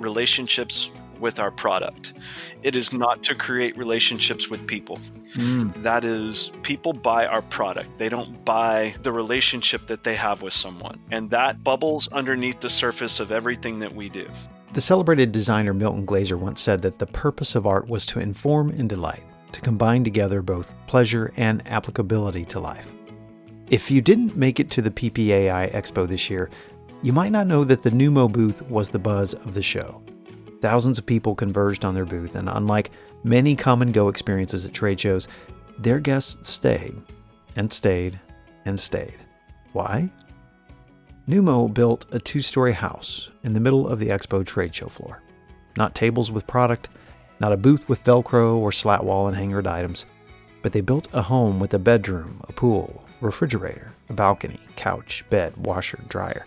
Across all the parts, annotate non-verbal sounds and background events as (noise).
relationships with our product. It is not to create relationships with people. Mm. That is, people buy our product. They don't buy the relationship that they have with someone. And that bubbles underneath the surface of everything that we do. The celebrated designer Milton Glaser once said that the purpose of art was to inform and delight, to combine together both pleasure and applicability to life. If you didn't make it to the PPAI Expo this year, you might not know that the Numo booth was the buzz of the show. Thousands of people converged on their booth, and unlike many come and go experiences at trade shows, their guests stayed and stayed and stayed. Why? Numo built a two story house in the middle of the expo trade show floor. Not tables with product, not a booth with Velcro or slat wall and hangered items, but they built a home with a bedroom, a pool, refrigerator, a balcony, couch, bed, washer, dryer.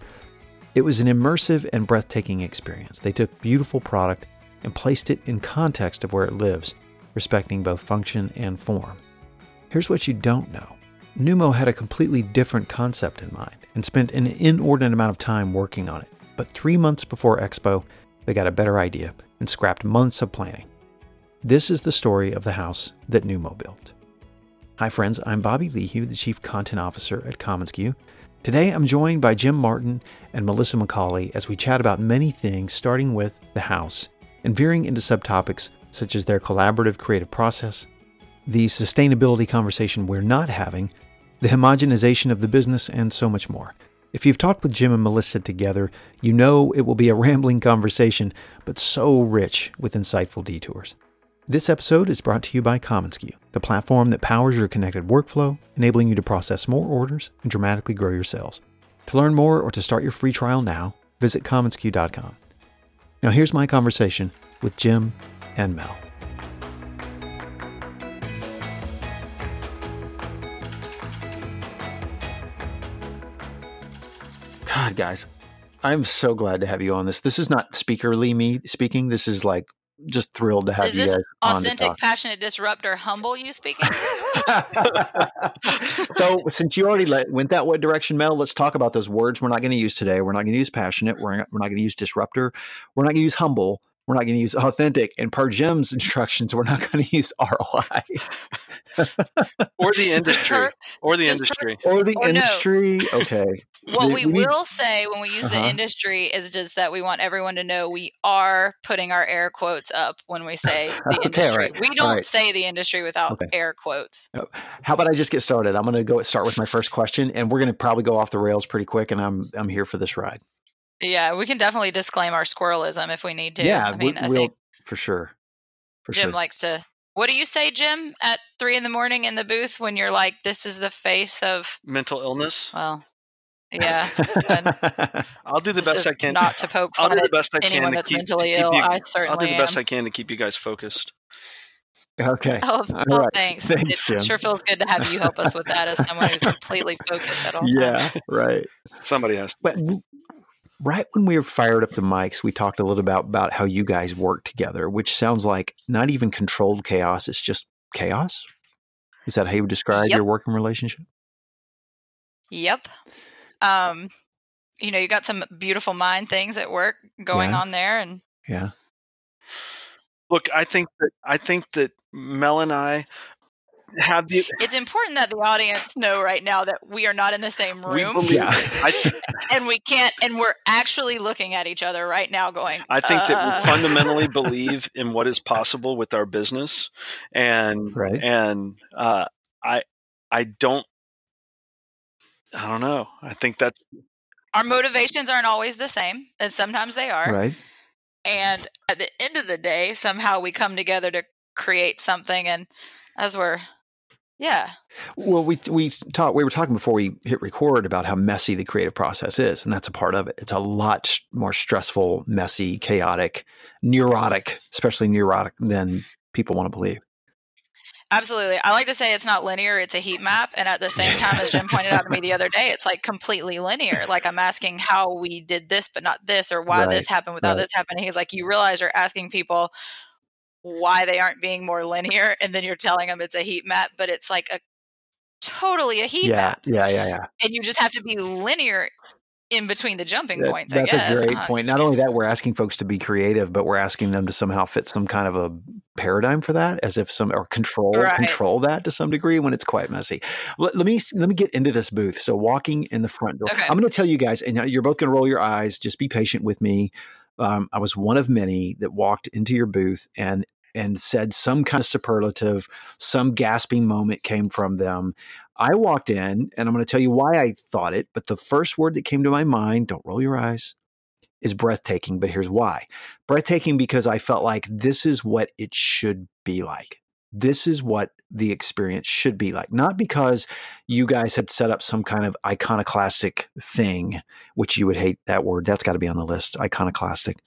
It was an immersive and breathtaking experience. They took beautiful product and placed it in context of where it lives, respecting both function and form. Here's what you don't know. Numo had a completely different concept in mind and spent an inordinate amount of time working on it. But three months before Expo, they got a better idea and scrapped months of planning. This is the story of the house that Numo built. Hi, friends. I'm Bobby Lehew, the Chief Content Officer at commonsku. Today, I'm joined by Jim Martin and Melissa McCauley as we chat about many things, starting with the house and veering into subtopics such as their collaborative creative process, the sustainability conversation we're not having, the homogenization of the business, and so much more. If you've talked with Jim and Melissa together, you know it will be a (laughs) rambling conversation, but so rich with insightful detours. This episode is brought to you by commonsku, the platform that powers your connected workflow, enabling you to process more orders and dramatically grow your sales. To learn more or to start your free trial now, visit commonsku.com. Now, here's my conversation with Jim and Mel. God, guys, I'm so glad to have you on this. This is not speakerly me speaking. This is like just thrilled to have Is you this guys authentic, passionate disruptor, humble you speaking? (laughs) so, since you already let, went that way direction, Mel, let's talk about those words we're not going to use today. We're not going to use passionate. We're not, we're not going to use disruptor. We're not going to use humble. We're not going to use authentic. And per Jim's instructions, we're not going to use ROI. or the (laughs) industry. or the industry. or the or industry. No. Okay. What we, we will say when we use uh-huh. the industry is just that we want everyone to know we are putting our air quotes up when we say (laughs) the okay, industry. Right. We don't right. say the industry without okay. air quotes. Oh, how about I just get started? I'm going to go start with my first question, and we're going to probably go off the rails pretty quick. And I'm I'm here for this ride. Yeah, we can definitely disclaim our squirrelism if we need to. Yeah, I mean, we, I will for sure. For Jim sure. likes to. What do you say, Jim, at three in the morning in the booth when you're like, "This is the face of mental illness"? Well, yeah. (laughs) I'll do the best I can. Not to poke fun I'll do the best I can to keep, mentally to keep ill. You, I certainly I'll do the best am. I can to keep you guys focused. Okay. (laughs) Oh, well, right. thanks. thanks it Jim. sure feels good to have you help us with that as someone who's (laughs) completely focused at all yeah, times. Yeah, right. Somebody has. But right when we were fired up the mics, we talked a little about about how you guys work together, which sounds like not even controlled chaos; it's just chaos. Is that how you would describe yep. your working relationship? Yep. Um, you know, you got some beautiful mind things at work going yeah. on there, and yeah. Look, I think that I think that Mel and I have the. It's important that the audience know right now that we are not in the same room. We yeah. (laughs) and we can't, and we're actually looking at each other right now, going. I think uh. that we uh. fundamentally (laughs) believe in what is possible with our business, and right. and uh, I I don't I don't know. I think that's our motivations aren't always the same, and sometimes they are. Right. And at the end of the day, somehow we come together to create something. And as we're Yeah. Well, we we talked. We were talking before we hit record about how messy the creative process is, and that's a part of it. It's a lot more stressful, messy, chaotic, neurotic, especially neurotic than people want to believe. Absolutely. I like to say it's not linear, it's a heat map. And at the same time, as Jim pointed out to me the other day, it's like completely linear. Like I'm asking how we did this, but not this, or why right. this happened without right. this happening. He's like, you realize you're asking people why they aren't being more linear. And then you're telling them it's a heat map, but it's like a totally a heat yeah, map. Yeah, yeah, yeah. And you just have to be linear in between the jumping that, points. That's a great uh, point. Not only that, we're asking folks to be creative, but we're asking them to somehow fit some kind of a paradigm for that, as if some or control right. control that to some degree when it's quite messy. Let, let, me let me get into this booth. So walking in the front door, okay. I'm going to tell you guys, and you're both going to roll your eyes. Just be patient with me. Um, I was one of many that walked into your booth and and said some kind of superlative, some gasping moment came from them. I walked in and I'm going to tell you why I thought it, but the first word that came to my mind, don't roll your eyes, is breathtaking. But here's why breathtaking because I felt like this is what it should be like. This is what the experience should be like. Not because you guys had set up some kind of iconoclastic thing, which you would hate that word. That's got to be on the list, iconoclastic.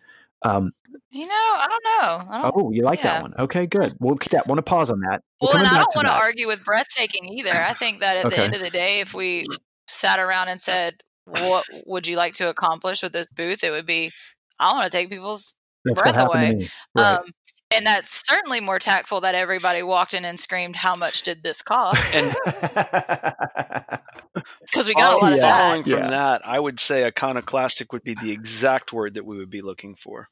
Um, you know, I don't know. I don't, oh, you like yeah. that one? Okay, good. We'll keep that. Want to pause on that. We're well, and I don't want to argue with breathtaking either. I think that at okay. the end of the day, if we sat around and said, "What would you like to accomplish with this booth?" It would be, "I want to take people's that's breath away." Right. Um, and that's certainly more tactful that everybody walked in and screamed, "How much did this cost?" Because (laughs) we got a oh, lot of that. Following from yeah. that, I would say iconoclastic would be the exact word that we would be looking for.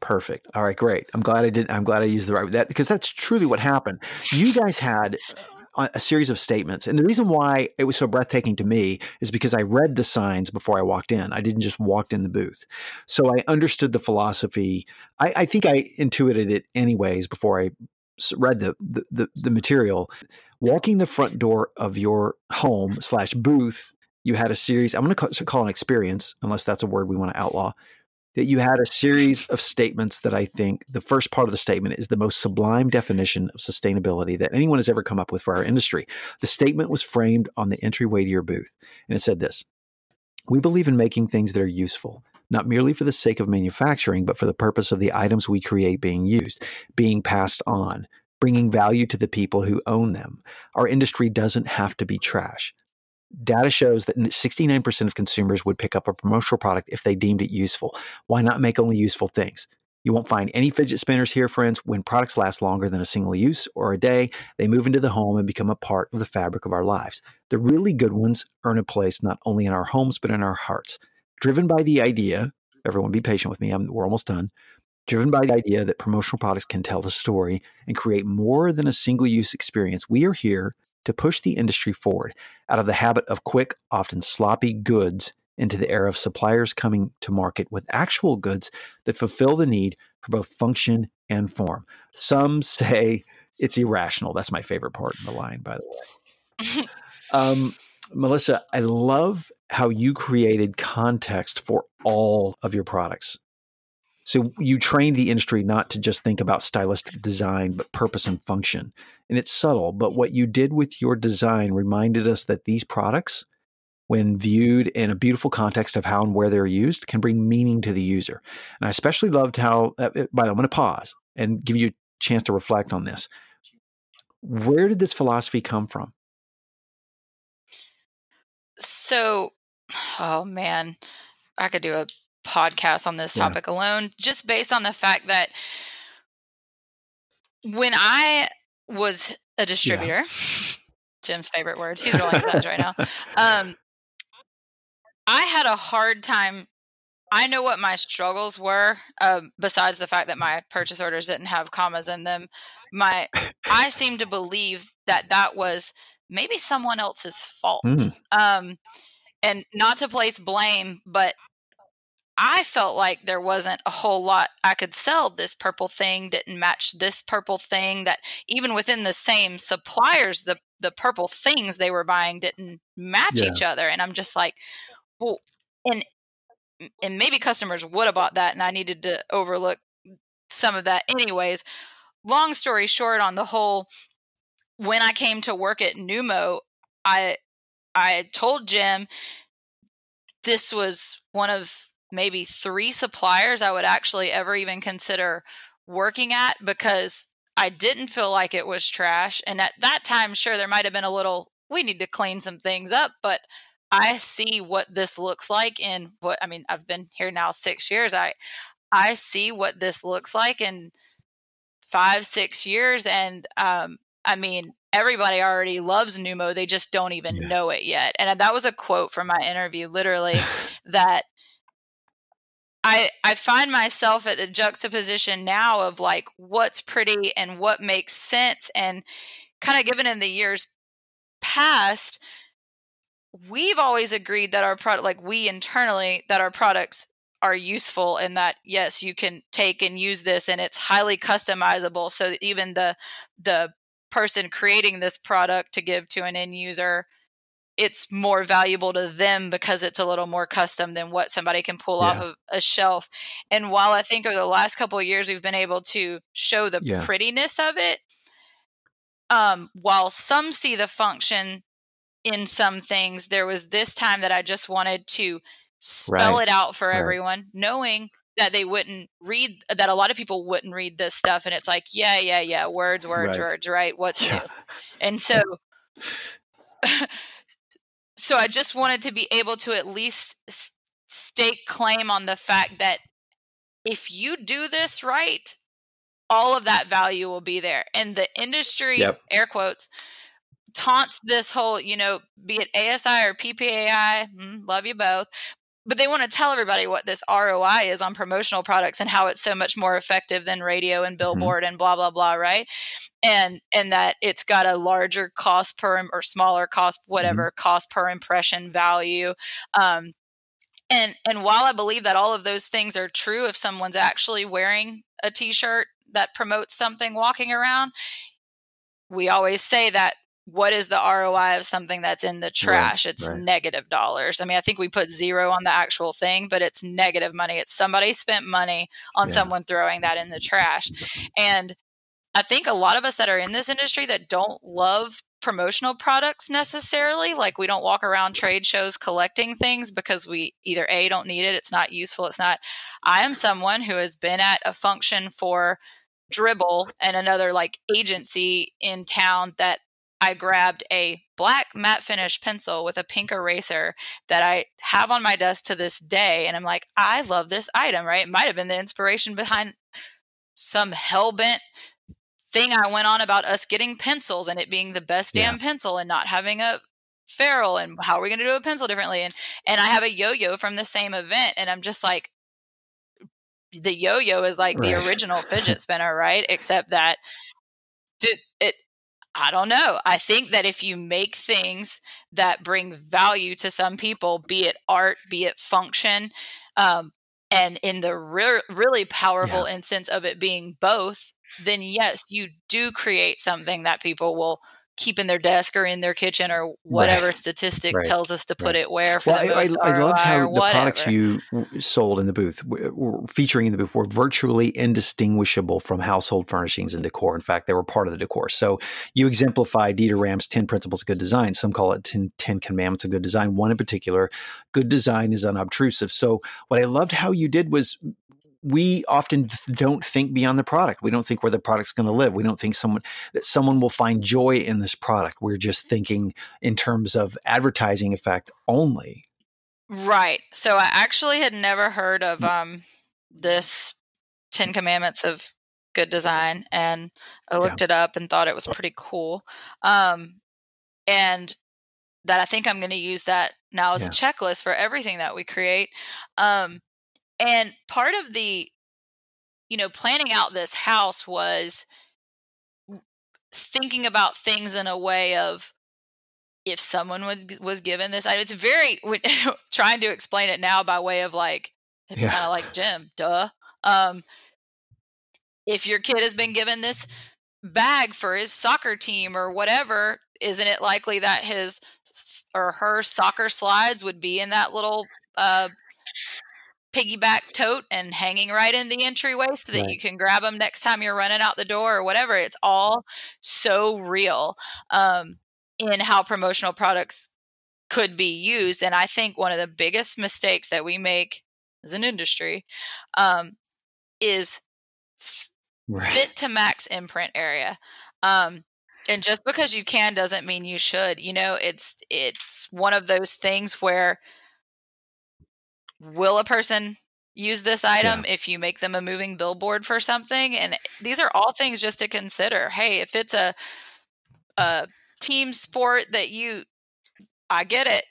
Perfect. All right, great. I'm glad I did. I'm glad I used the right that because that's truly what happened. You guys had a series of statements, and the reason why it was so breathtaking to me is because I read the signs before I walked in. I didn't just walk in the booth, so I understood the philosophy. I, I think I intuited it anyways before I read the, the the, the material. Walking the front door of your home slash booth, you had a series. I'm going to call, it an experience, unless that's a word we want to outlaw that you had a series of statements that I think the first part of the statement is the most sublime definition of sustainability that anyone has ever come up with for our industry. The statement was framed on the entryway to your booth, and it said this We believe in making things that are useful. Not merely for the sake of manufacturing, but for the purpose of the items we create being used, being passed on, bringing value to the people who own them. Our industry doesn't have to be trash. Data shows that 69% of consumers would pick up a promotional product if they deemed it useful. Why not make only useful things? You won't find any fidget spinners here, friends. When products last longer than a single use or a day, they move into the home and become a part of the fabric of our lives. The really good ones earn a place not only in our homes, but in our hearts. Driven by the idea, everyone be patient with me, I'm, we're almost done. Driven by the idea that promotional products can tell a story and create more than a single use experience, we are here to push the industry forward out of the habit of quick, often sloppy goods into the era of suppliers coming to market with actual goods that fulfill the need for both function and form. Some say it's irrational. That's my favorite part in the line, by the way. um, Melissa, I love how you created context for all of your products. So you trained the industry not to just think about stylistic design, but purpose and function. And it's subtle, but what you did with your design reminded us that these products, when viewed in a beautiful context of how and where they're used, can bring meaning to the user. And I especially loved how, uh, by the way, I'm going to pause and give you a chance to reflect on this. Where did this philosophy come from? So, (sighs) oh man, I could do a podcast on this topic yeah. alone, just based on the fact that when I was a distributor, yeah. (laughs) Jim's favorite words, he's rolling his eyes right now. (laughs) Um, I had a hard time. I know what my struggles were, um, besides the fact that my purchase orders didn't have commas in them. My, I seem to believe that that was maybe someone else's fault. Mm. Um, and not to place blame, but I felt like there wasn't a whole lot I could sell. This purple thing didn't match this purple thing. That even within the same suppliers, the the purple things they were buying didn't match yeah. each other. And I'm just like, well, and and maybe customers would have bought that, and I needed to overlook some of that, anyways. Long story short, on the whole, when I came to work at Numo, I I told Jim this was one of maybe three suppliers I would actually ever even consider working at because I didn't feel like it was trash. And at that time, sure, there might have been a little, we need to clean some things up, but I see what this looks like in what I mean, I've been here now six years. I I see what this looks like in five, six years. And um, I mean, everybody already loves Numo. They just don't even yeah. know it yet. And that was a quote from my interview, literally, (laughs) that I I find myself at the juxtaposition now of like what's pretty and what makes sense and kind of given in the years past we've always agreed that our product like we internally that our products are useful and that yes you can take and use this and it's highly customizable. So even the the person creating this product to give to an end user it's more valuable to them because it's a little more custom than what somebody can pull yeah. off of a shelf and while i think over the last couple of years we've been able to show the yeah. prettiness of it um, while some see the function in some things there was this time that i just wanted to spell right. it out for right. everyone knowing that they wouldn't read that a lot of people wouldn't read this stuff and it's like yeah yeah yeah words words right. words right what's new and so (laughs) (laughs) so i just wanted to be able to at least stake claim on the fact that if you do this right all of that value will be there and the industry yep. air quotes taunts this whole you know be it asi or ppai mm, love you both but they want to tell everybody what this ROI is on promotional products and how it's so much more effective than radio and mm-hmm. billboard mm-hmm. and blah blah blah, right? And and that it's got a larger cost per or smaller cost, mm-hmm. whatever mm-hmm. cost per impression value. Um, and and while I believe that all of those things are true, if someone's actually wearing a T-shirt that promotes something walking around, we always say that what is the ROI of something that's in the trash? Right, it's right. negative dollars. I mean, I think we put zero on the actual thing, but it's negative money. It's somebody spent money on yeah. someone throwing that in the trash. And I think a lot of us that are in this industry that don't love promotional products necessarily, like we don't walk around trade shows collecting things because we either A, don't need it, it's not useful, it's not. I am someone who has been at a function for Dribble and another like agency in town that I grabbed a black matte finish pencil with a pink eraser that I have on my desk to this day. And I'm like, I love this item, right? It might have been the inspiration behind some hell bent thing I went on about us getting pencils and it being the best damn yeah. pencil and not having a ferrule and how are we going to do a pencil differently and and I have a yo-yo from the same event and I'm just like the yo-yo is like right. the original fidget (laughs) spinner right except that it I don't know. I think that if you make things that bring value to some people, be it art, be it function, um, and in the re- really powerful yeah. instance of it being both, then yes, you do create something that people will keep in their desk or in their kitchen or whatever right. statistic right. tells us to put right. it where for well, the most I, I, I loved how the products you sold in the booth, were featuring in the booth, were virtually indistinguishable from household furnishings and decor. In fact, they were part of the decor. So you exemplify Dieter Rams' 10 principles of good design. Some call it 10, 10 commandments of good design. One in particular, good design is unobtrusive. So what I loved how you did was we often don't think beyond the product. We don't think where the product's going to live. We don't think someone that someone will find joy in this product. We're just thinking in terms of advertising effect only. Right. So I actually had never heard of mm. um, this Ten Commandments of Good Design, and I looked yeah. it up and thought it was pretty cool. Um, and that I think I'm going to use that now as yeah. a checklist for everything that we create. Um, and part of the, you know, planning out this house was thinking about things in a way of if someone was was given this I, it's very (laughs) trying to explain it now by way of like it's yeah. kind of like jim duh um if your kid has been given this bag for his soccer team or whatever isn't it likely that his or her soccer slides would be in that little uh piggyback tote and hanging right in the entryway so that right. you can grab them next time you're running out the door or whatever. It's all so real um, in how promotional products could be used. And I think one of the biggest mistakes that we make as an industry um, is right. fit to max imprint area. Um, and just because you can doesn't mean you should. You know, it's it's one of those things where will a person use this item yeah. if you make them a moving billboard for something? And these are all things just to consider. Hey if it's a a team sport that you i get it.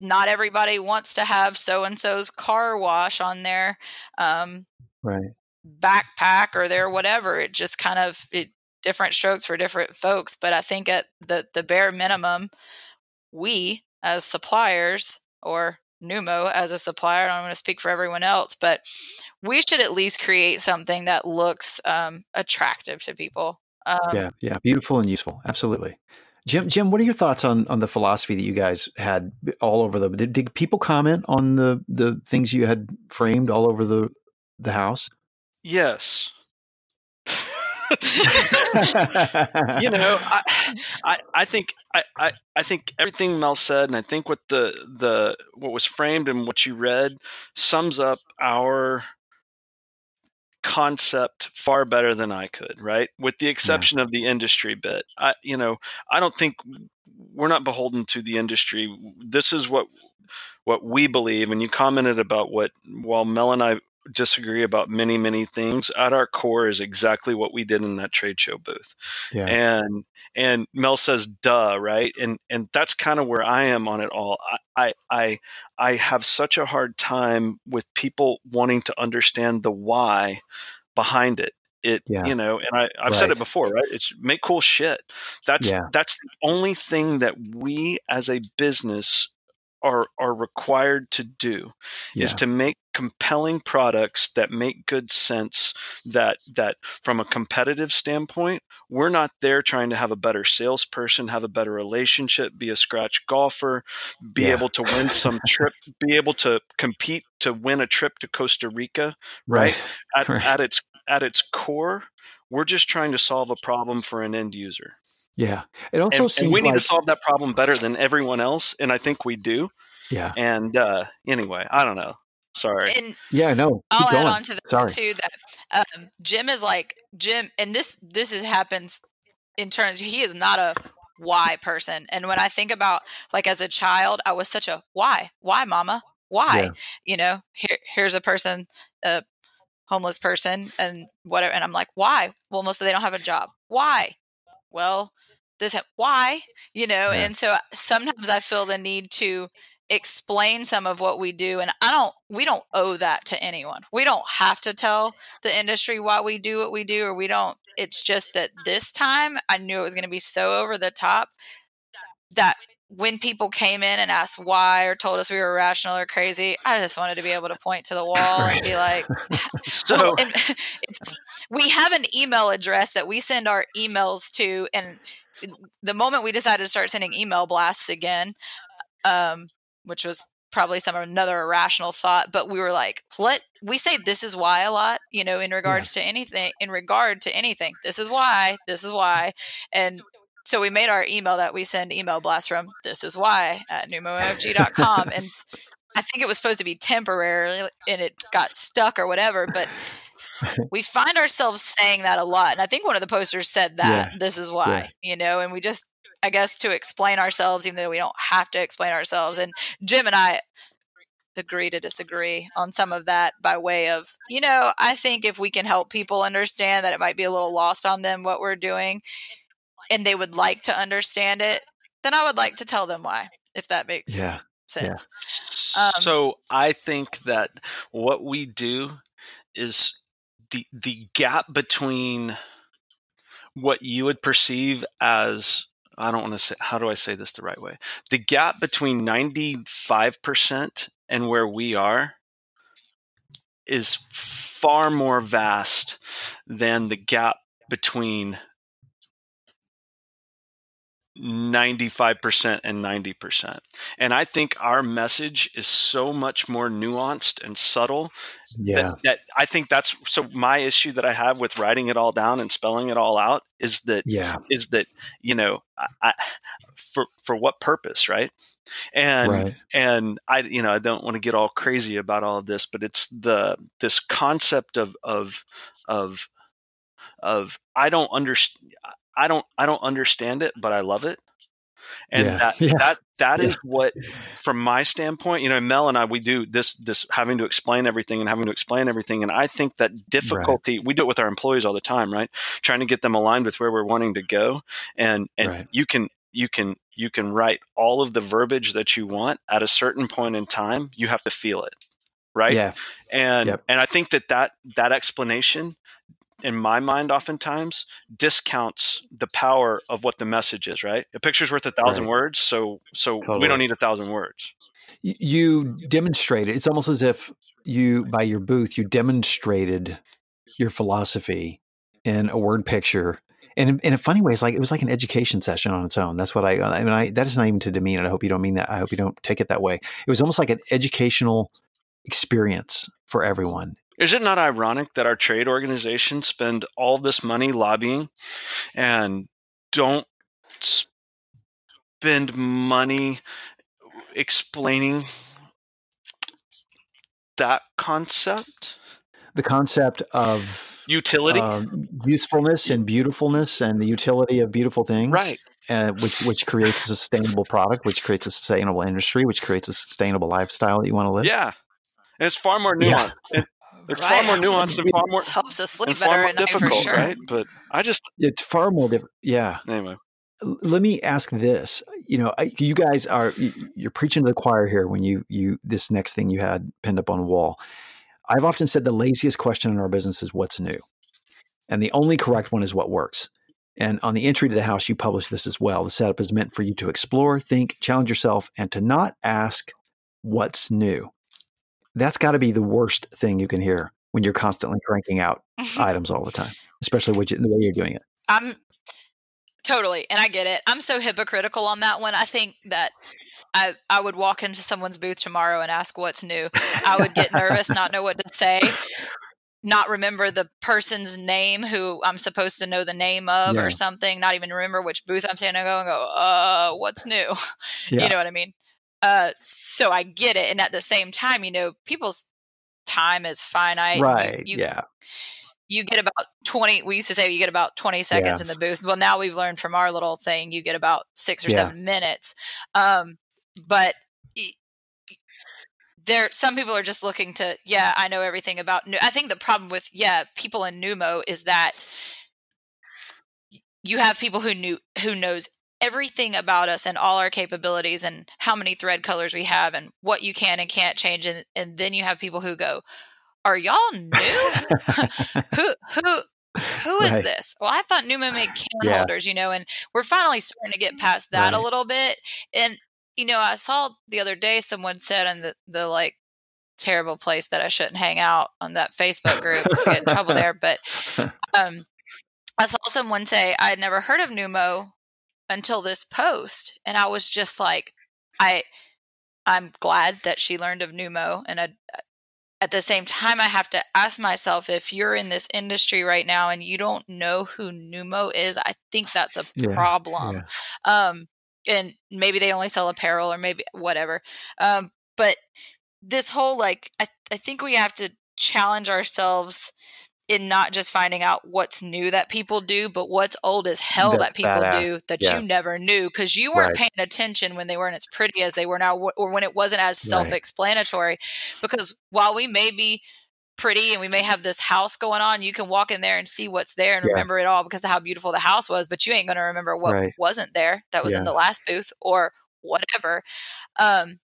Not everybody wants to have so and so's car wash on their um, right. backpack or their whatever. It just kind of it different strokes for different folks. But i think at the the bare minimum we as suppliers or Numo as a supplier. I'm going to speak for everyone else, but we should at least create something that looks um, attractive to people. Um, yeah, yeah, beautiful and useful. Absolutely. Jim, Jim, what are your thoughts on on the philosophy that you guys had all over the? Did, did people comment on the the things you had framed all over the the house? Yes, (laughs) you know, I, I, I think I, I, I think everything Mel said, and I think what the the what was framed and what you read sums up our concept far better than I could, right? With the exception yeah. of the industry bit. I you know, I don't think we're not beholden to the industry. This is what what we believe and you commented about what while Mel and I disagree about many many things at our core is exactly what we did in that trade show booth yeah. and and mel says duh right and and that's kind of where i am on it all I, I i have such a hard time with people wanting to understand the why behind it it yeah. you know and I, i've right. said it before right it's make cool shit that's yeah. that's the only thing that we as a business are are required to do yeah. is to make compelling products that make good sense that that from a competitive standpoint we're not there trying to have a better salesperson have a better relationship be a scratch golfer be yeah. able to win some trip (laughs) be able to compete to win a trip to Costa Rica right, right? At, right. at its at its core we're just trying to solve a problem for an end user yeah. It also and, seems and we need like, to solve that problem better than everyone else, and I think we do. Yeah. And uh, anyway, I don't know. Sorry. And yeah, no. I'll add on to that Sorry. too that um, Jim is like Jim, and this this is happens in terms. He is not a why person, and when I think about like as a child, I was such a why, why, mama, why? Yeah. You know, here here's a person, a homeless person, and whatever, and I'm like, why? Well, most of they don't have a job. Why? Well, this why you know yeah. and so uh, sometimes i feel the need to explain some of what we do and i don't we don't owe that to anyone we don't have to tell the industry why we do what we do or we don't it's just that this time i knew it was going to be so over the top that when people came in and asked why or told us we were irrational or crazy, I just wanted to be able to point to the wall and be like, (laughs) (laughs) so (laughs) we have an email address that we send our emails to. And the moment we decided to start sending email blasts again, um, which was probably some another irrational thought, but we were like, let we say this is why a lot, you know, in regards yeah. to anything, in regard to anything. This is why, this is why. And so we made our email that we send email blast from this is why at numomfg.com. and I think it was supposed to be temporary and it got stuck or whatever, but (laughs) we find ourselves saying that a lot. And I think one of the posters said that yeah. this is why, yeah. you know, and we just, I guess, to explain ourselves, even though we don't have to explain ourselves. And Jim and I agree to disagree on some of that by way of, you know, I think if we can help people understand that it might be a little lost on them what we're doing, and they would like to understand it, then I would like to tell them why, if that makes yeah. sense. Yeah. Um, so I think that what we do is the the gap between what you would perceive as I don't want to say how do I say this the right way? The gap between 95% and where we are is far more vast than the gap between 95% and 90%. And I think our message is so much more nuanced and subtle Yeah. that, that I think that's so my issue that I have with writing it all down and spelling it all out is that Yeah. is that you know I, for for what purpose right and Right. and I you know I don't want to get all crazy about all of this but it's the this concept of of of of I don't understand I don't I don't understand it but I love it and Yeah. that (laughs) Yeah. that that is what from my standpoint you know Mel and I we do this this having to explain everything and having to explain everything and I think that difficulty we do it with our employees all the time right trying to get them aligned with where we're wanting to go and and Right. you can you can you can write all of the verbiage that you want at a certain point in time you have to feel it right Yeah. and Yep. and i think that that that explanation in my mind oftentimes discounts the power of what the message is right a picture's worth a thousand Right. words so so we don't need a thousand words You demonstrated. It's almost as if you, by your booth, you demonstrated your philosophy in a word picture. And in, in a funny way, it's like it was like an education session on its own. That's what I. I mean, I, that is not even to demean it. I hope you don't mean that. I hope you don't take it that way. It was almost like an educational experience for everyone. Is it not ironic that our trade organizations spend all this money lobbying and don't spend money explaining that concept? The concept of utility? um, usefulness and beautifulness and the utility of beautiful things, right. uh, which which creates a sustainable product, which creates a sustainable industry, which creates a sustainable lifestyle that you want to live. yeah. And it's far more Yeah. nuanced. It- it's Right. far more nuanced and far more helps us sleep and far better more at night for difficult sure. right but i just It's far more different. Yeah. anyway Let me ask this. You know, I- you guys are you're preaching to the choir here when you you this next thing you had pinned up on the wall. I've often said the laziest question in our business is what's new, and the only correct one is what works. And on the entry to the house, you publish this as well. The setup is meant for you to explore, think, challenge yourself, and to not ask what's new. That's got to be the worst thing you can hear when you're constantly cranking out items all the time, especially what you, the way you're doing it. I'm totally, and I get it. I'm so hypocritical on that one. I think that I I would walk into someone's booth tomorrow and ask what's new. I would get nervous, not know what to say, not remember the person's name who I'm supposed to know the name of Yeah. or something, not even remember which booth I'm standing go and go, uh, what's new? (laughs) Yeah. You know what I mean? Uh, so I get it, and at the same time, you know, people's time is finite. Right. you yeah. you get about 20 we used to say you get about 20 seconds in the booth well now we've learned from our little thing you get about six or Yeah. seven minutes um but there some people are just looking to yeah i know everything about i think the problem with yeah people in numo is that you have people who knew who knows everything about us and all our capabilities and how many thread colors we have and what you can and can't change and, and then you have people who go are y'all new (laughs) who who who is Right. this? Well, I thought Numo made can Yeah. holders, you know, and we're finally starting to get past that a little bit. And you know, I saw the other day someone said in the the like terrible place that I shouldn't hang out on that Facebook group because I get in trouble there. But (laughs) um, I saw someone say I had never heard of Numo until this post, and I was just like, I I'm glad that she learned of Numo, and I, at the same time, I have to ask myself if you're in this industry right now and you don't know who Numo is, I think that's a Yeah, problem. Um, and maybe they only sell apparel or maybe whatever. Um, but this whole like, I, I think we have to challenge ourselves in not just finding out what's new that people do, but what's old as hell That's that people badass. do that Yeah. you never knew because you weren't Right. paying attention when they weren't as pretty as they were now, or when it wasn't as self-explanatory. Because while we may be pretty and we may have this house going on, you can walk in there and see what's there and Yeah. remember it all because of how beautiful the house was, but you ain't going to remember what Right. wasn't there that was Yeah. in the last booth or whatever. Um,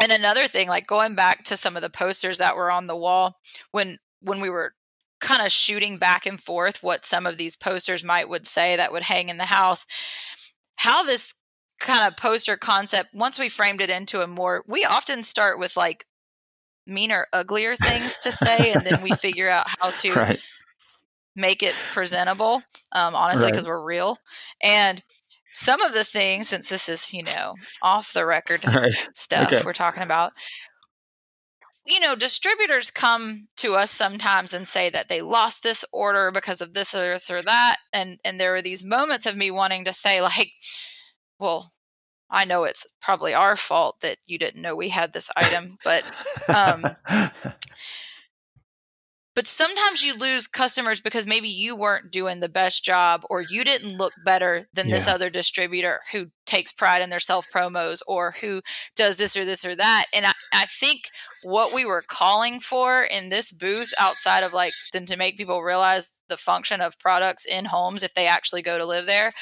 and another thing, like going back to some of the posters that were on the wall when when we were kind of shooting back and forth what some of these posters might would say that would hang in the house, how this kind of poster concept once we framed it into a more we often start with like meaner uglier things to say and then we (laughs) figure out how to Right. make it presentable um, honestly Right. because we're real and some of the things, since this is, you know, off the record (laughs) right. stuff Okay. we're talking about, you know, distributors come to us sometimes and say that they lost this order because of this or this or that. And and there are these moments of me wanting to say, like, well, I know it's probably our fault that you didn't know we had this item, but um, (laughs) but sometimes you lose customers because maybe you weren't doing the best job or you didn't look better than this other distributor who takes pride in their self promos or who does this or this or that and I, I think what we were calling for in this booth outside of like then to make people realize the function of products in homes if they actually go to live there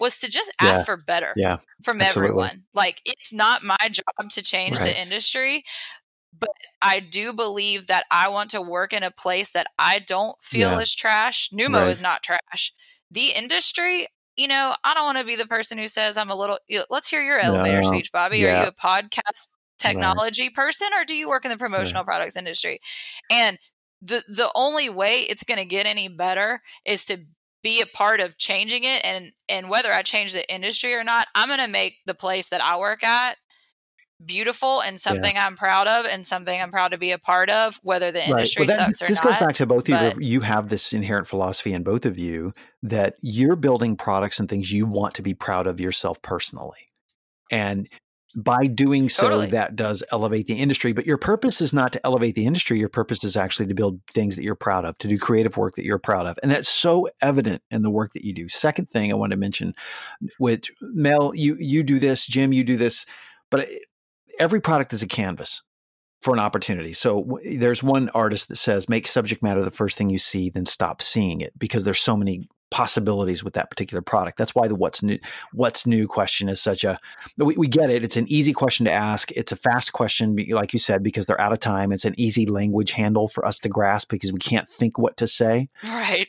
was to just ask Yeah. for better yeah. from Absolutely. everyone. Like it's not my job to change Right. the industry, but I do believe that I want to work in a place that I don't feel Yeah. is trash. Numo Right. is not trash. The industry, you know, I don't want to be the person who says I'm a little. Let's hear your elevator No. speech, Bobby. Yeah. Are you a podcast technology person, or do you work in the promotional products industry? And the the only way it's going to get any better is to be a part of changing it and and whether I change the industry or not, I'm going to make the place that I work at beautiful and something I'm proud of and something I'm proud to be a part of whether the industry Well, that- sucks or this not. This goes back to both of you. You have this inherent philosophy in both of you that you're building products and things you want to be proud of yourself personally. And by doing so, Totally. that does elevate the industry. But your purpose is not to elevate the industry. Your purpose is actually to build things that you're proud of, to do creative work that you're proud of. And that's so evident in the work that you do. Second thing I want to mention, which Mel, you you do this, Jim, you do this, but eh, every product is a canvas for an opportunity. So w- there's one artist that says, make subject matter the first thing you see, then stop seeing it because there's so many possibilities with that particular product. That's why the what's new what's new question is such a we, we get it. It's an easy question to ask. It's a fast question, like you said, because they're out of time. It's an easy language handle for us to grasp because we can't think what to say right.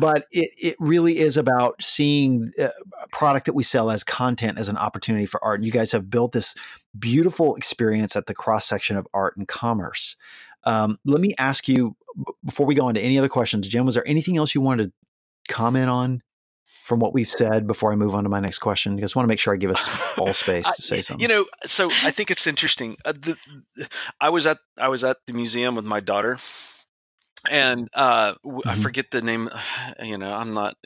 but it, it really is about seeing uh, a product that we sell as content as an opportunity for art. And you guys have built this beautiful experience at the cross section of art and commerce. Um, let me ask you before we go on to any other questions, Jim, was there anything else you wanted to comment on from what we've said before I move on to my next question? Because I want to make sure I give us (laughs) all space to say something. You know, so I (laughs) think it's interesting. Uh, the, I was at I was at the museum with my daughter, and uh, w- I forget the name. (sighs) You know, I'm not.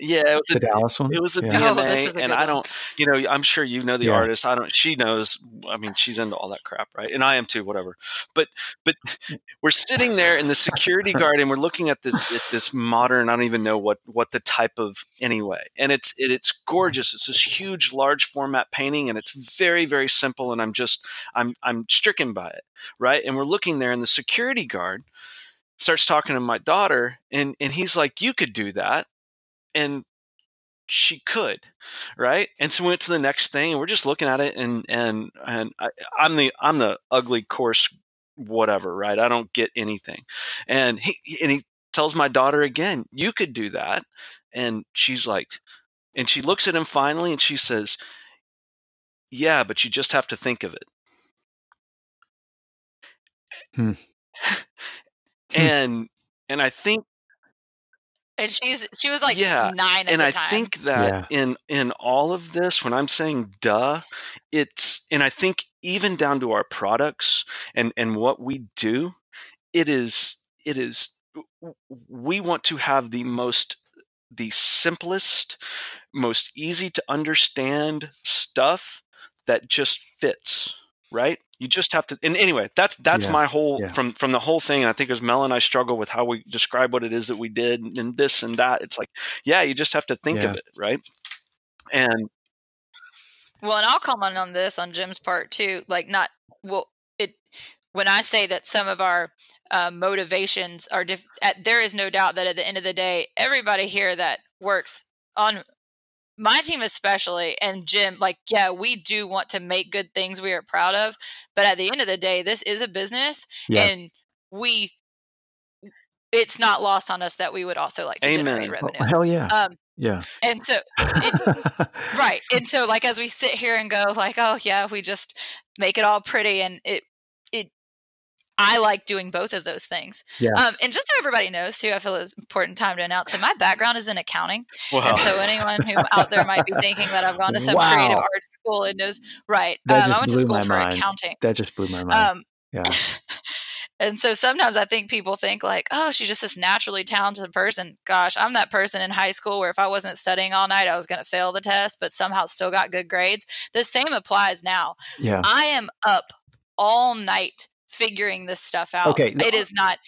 Yeah, it was the a, Dallas one. it was a Yeah. Oh, DMA, a and I don't. You know, I'm sure you know the Yeah. artist. I don't. She knows. I mean, she's into all that crap, right? And I am too. Whatever. But but (laughs) we're sitting there in the security (laughs) guard, and we're looking at this at this modern. I don't even know what what the type of anyway, and it's it, it's gorgeous. It's this huge, large format painting, and it's very very simple. And I'm just I'm I'm stricken by it, right? And we're looking there, and the security guard starts talking to my daughter, and and he's like, "You could do that," and she could right? And so we went to the next thing and we're just looking at it and and and I, i'm the i'm the ugly coarse whatever right? I don't get anything. And he and he tells my daughter again you could do that. And she's like and she looks at him finally and she says yeah but you just have to think of it. Hmm. (laughs) and and i think And she's she was like Yeah, nine at and the I time. think that in in all of this, when I'm saying "duh," it's and I think even down to our products and and what we do, it is it is we want to have the most the simplest, most easy to understand stuff that just fits. Right? You just have to. And anyway, that's that's Yeah, my whole yeah. from from the whole thing. And I think as Mel and I struggle with how we describe what it is that we did and this and that. It's like, yeah, you just have to think Yeah. of it, right? And Well, and I'll comment on this on Jim's part too. Like, not well, it when I say that some of our uh, motivations are diff- at, there is no doubt that at the end of the day, everybody here that works on my team, especially, and Jim, like, yeah, we do want to make good things we are proud of, but at the end of the day, this is a business, Yeah. and we. It's not lost on us that we would also like to Amen. generate Oh, revenue. hell yeah. Um, yeah. and so (laughs) right and so like as we sit here and go like oh yeah we just make it all pretty and it it I like doing both of those things. Yeah. Um, and just so everybody knows, too, I feel it's important time to announce that my background is in accounting. Wow. And so anyone who out there might be thinking that I've gone to some Wow. creative arts school and knows, right? Um, I went to blew school my for mind. accounting. That just blew my mind. Um, yeah. (laughs) and so sometimes I think people think like, oh, she's just this naturally talented person. Gosh, I'm that person in high school where if I wasn't studying all night, I was going to fail the test, but somehow still got good grades. The same applies now. Yeah. I am up all night figuring this stuff out. Okay, no- It is not.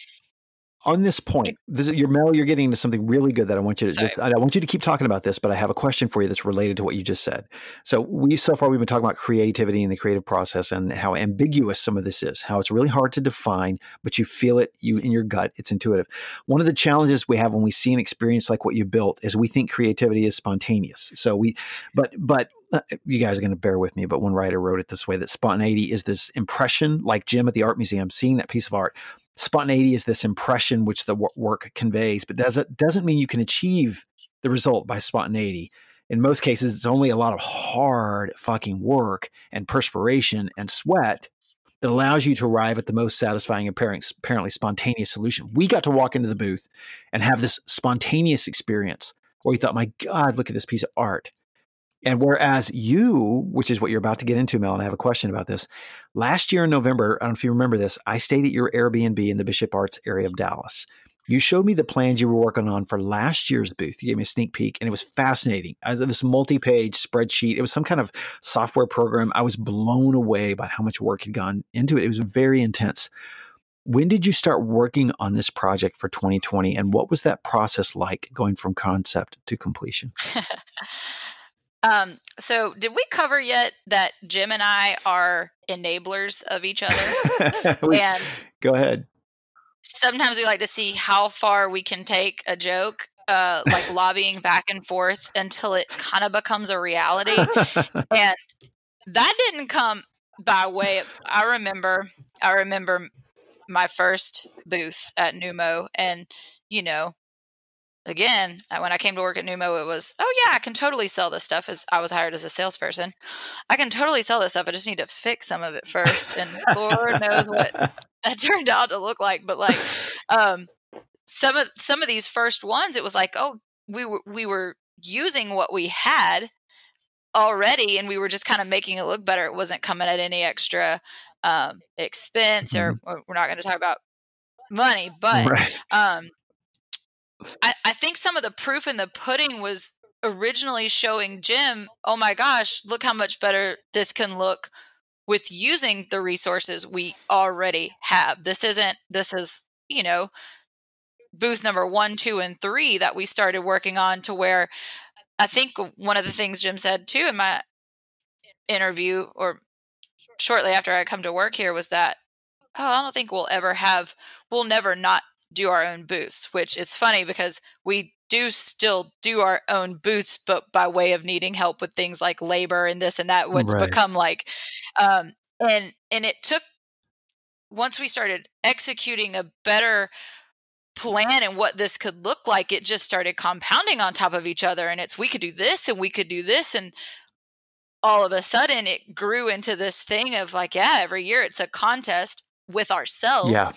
On this point, this is, your Mel, you're getting into something really good that I want you to. I want you to keep talking about this, but I have a question for you that's related to what you just said. So we so far we've been talking about creativity and the creative process and how ambiguous some of this is, how it's really hard to define, but you feel it you in your gut. It's intuitive. One of the challenges we have when we see an experience like what you built is we think creativity is spontaneous. So we, but but uh, you guys are going to bear with me, but one writer wrote it this way that spontaneity is this impression, like Jim at the art museum, seeing that piece of art. Spontaneity is this impression which the work conveys, but doesn't doesn't mean you can achieve the result by spontaneity. In most cases, it's only a lot of hard fucking work and perspiration and sweat that allows you to arrive at the most satisfying, apparently spontaneous solution. We got to walk into the booth and have this spontaneous experience where we thought, my God, look at this piece of art. And whereas you, which is what you're about to get into, Mel, and I have a question about this. Last year in November, I don't know if you remember this, I stayed at your Airbnb in the Bishop Arts area of Dallas. You showed me the plans you were working on for last year's booth. You gave me a sneak peek, and it was fascinating. This multi-page spreadsheet. It was some kind of software program. I was blown away by how much work had gone into it. It was very intense. When did you start working on this project for 2020, and what was that process like going from concept to completion? (laughs) Um, so did we cover yet that Jim and I are enablers of each other? (laughs) We- and go ahead. sometimes we like to see how far we can take a joke, uh, like (laughs) lobbying back and forth until it kind of becomes a reality. (laughs) and that didn't come by way of, I remember, I remember my first booth at Numo and, you know, again, when I came to work at Numo, it was, oh yeah, I can totally sell this stuff as I was hired as a salesperson. I can totally sell this stuff. I just need to fix some of it first. And Lord knows what (laughs) that turned out to look like. But like, um, some of some of these first ones, it was like, oh, we were we were using what we had already, and we were just kind of making it look better. It wasn't coming at any extra um, expense, or, or we're not going to talk about money, but right. um, I, I think some of the proof in the pudding was originally showing Jim, oh my gosh, look how much better this can look with using the resources we already have. This isn't, this is, you know, booth number one, two, and three that we started working on to where I think one of the things Jim said too in my interview or shortly after I come to work here was that, oh, I don't think we'll ever have, we'll never not do our own booths, which is funny because we do still do our own booths, but by way of needing help with things like labor and this and that, what's Right. become like, um, and and it took once we started executing a better plan and what this could look like, it just started compounding on top of each other, and it's we could do this and we could do this and all of a sudden it grew into this thing of like yeah every year it's a contest with ourselves Yeah.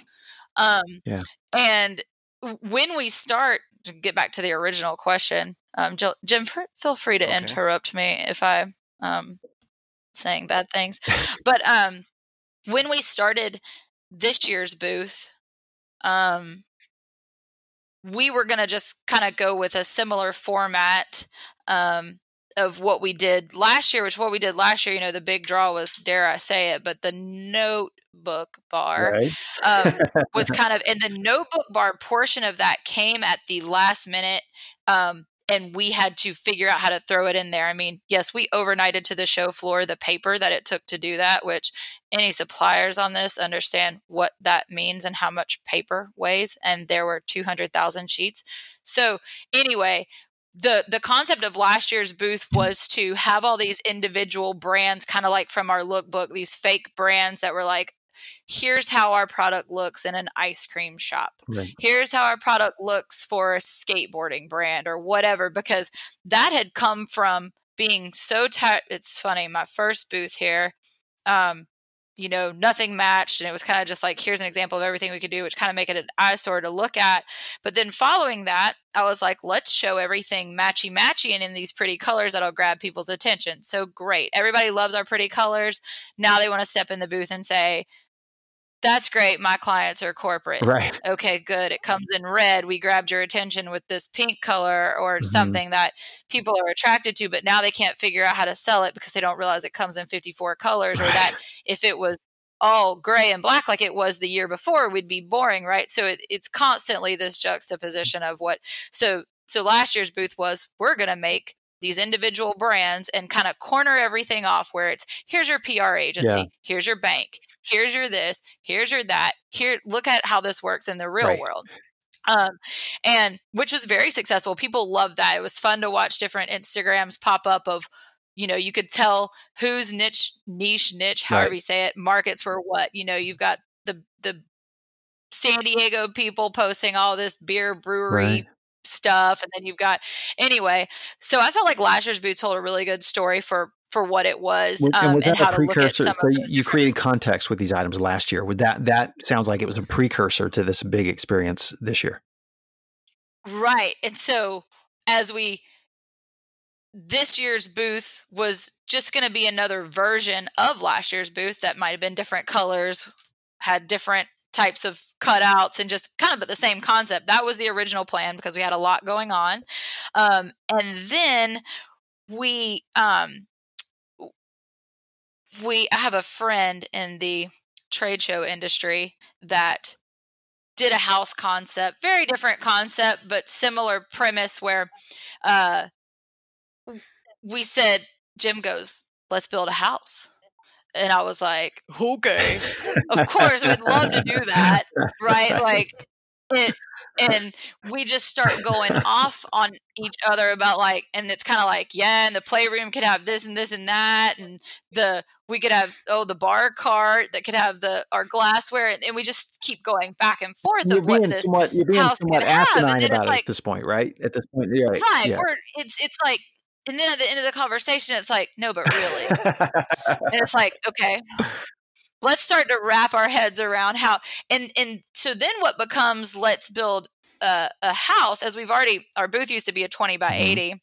um Yeah. And when we start to get back to the original question um Jill, jim feel free to Okay. interrupt me if i um saying bad things (laughs) but um when we started this year's booth um we were going to just kind of go with a similar format um of what we did last year which what we did last year you know the big draw was dare i say it but the notebook bar Right. um, was (laughs) kind of and the notebook bar portion of that came at the last minute um, and we had to figure out how to throw it in there i mean yes we overnighted to the show floor the paper that it took to do that which any suppliers on this understand what that means and how much paper weighs and there were 200000 sheets so anyway the the concept of last year's booth was to have all these individual brands kind of like from our lookbook these fake brands that were like here's how our product looks in an ice cream shop Right. here's how our product looks for a skateboarding brand or whatever because that had come from being so tight. it's funny my first booth here um you know, nothing matched. And it was kind of just like, here's an example of everything we could do, which kind of make it an eyesore to look at. But then following that, I was like, let's show everything matchy matchy and in these pretty colors that'll grab people's attention. So great. Everybody loves our pretty colors. Now they want to step in the booth and say, that's great. My clients are corporate. Right. Okay, good. It comes in red. We grabbed your attention with this pink color or mm-hmm. something that people are attracted to, but now they can't figure out how to sell it because they don't realize it comes in 54 colors right. or that if it was all gray and black like it was the year before we'd be boring, right? So it, it's constantly this juxtaposition of what so so last year's booth was we're going to make these individual brands and kind of corner everything off where it's here's your PR agency, yeah. here's your bank, here's your this, here's your that. Here, look at how this works in the real right. world. Um, and which was very successful. People loved that. It was fun to watch different Instagrams pop up of, you know, you could tell whose niche, niche, niche, however right. you say it, markets for what. You know, you've got the the San Diego people posting all this beer brewery right stuff and then you've got anyway so i felt like last year's boots told a really good story for for what it was, um, and was that and a precursor so you created context with these items last year would that that sounds like it was a precursor to this big experience this year right and so as we this year's booth was just going to be another version of last year's booth that might have been different colors had different types of cutouts and just kind of the same concept. That was the original plan because we had a lot going on. Um, and then we um, we I have a friend in the trade show industry that did a house concept, very different concept, but similar premise where uh, we said, Jim goes, let's build a house. And I was like, okay, of course, we'd love to do that. (laughs) Right. Like, it, and we just start going off on each other about like, and it's kind of like, yeah, and the playroom could have this and this and that. And the, we could have, oh, the bar cart that could have the, our glassware. And, and we just keep going back and forth you're of what this somewhat, you're being house somewhat asinine about it like, at this point, right? At this point, yeah. Right. Yeah. We're, it's, it's like, and then at the end of the conversation, it's like, no, but really. (laughs) and it's like, okay, let's start to wrap our heads around how, and, and so then what becomes let's build a, a house, as we've already, our booth used to be a 20 by mm-hmm. 80,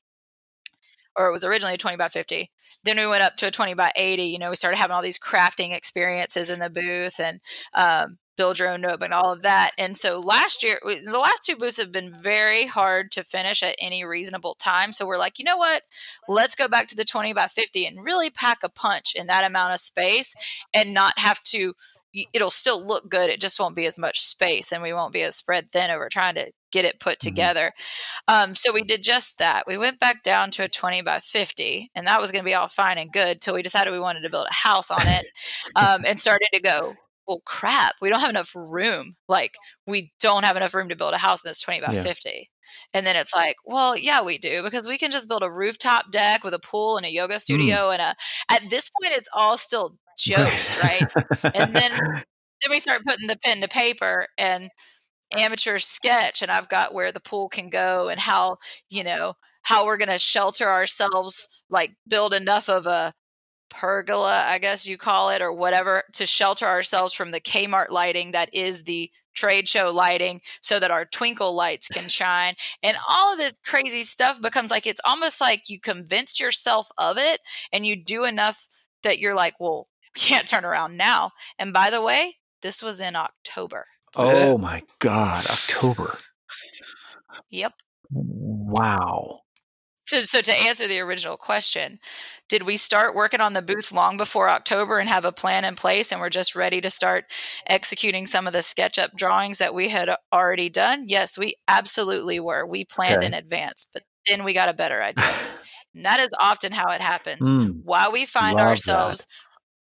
or it was originally a 20 by 50. Then we went up to a 20 by 80. You know, we started having all these crafting experiences in the booth and um, build your own notebook and all of that. And so last year, the last two booths have been very hard to finish at any reasonable time. So we're like, you know what? Let's go back to the 20 by 50 and really pack a punch in that amount of space and not have to it'll still look good. It just won't be as much space and we won't be as spread thin over trying to get it put mm-hmm. together. Um, so we did just that. We went back down to a 20 by 50, and that was going to be all fine and good till we decided we wanted to build a house on it (laughs) um, and started to go, well, crap, we don't have enough room. Like, we don't have enough room to build a house in this 20 by yeah. 50. And then it's like, well, yeah, we do because we can just build a rooftop deck with a pool and a yoga mm. studio. Mm. And a, at this point, it's all still jokes, (laughs) right? and then, then we start putting the pen to paper and amateur sketch. And I've got where the pool can go and how, you know, how we're going to shelter ourselves, like build enough of a pergola, I guess you call it, or whatever, to shelter ourselves from the Kmart lighting that is the trade show lighting so that our twinkle lights can (laughs) shine. And all of this crazy stuff becomes like it's almost like you convince yourself of it and you do enough that you're like, well, we (laughs) can't turn around now. And by the way, this was in October. Oh my God, October. Yep. Wow. So, so to answer the original question, did we start working on the booth long before October and have a plan in place and we're just ready to start executing some of the SketchUp drawings that we had already done? Yes, we absolutely were. We planned okay. in advance, but then we got a better idea. (laughs) and that is often how it happens. Mm, Why we find ourselves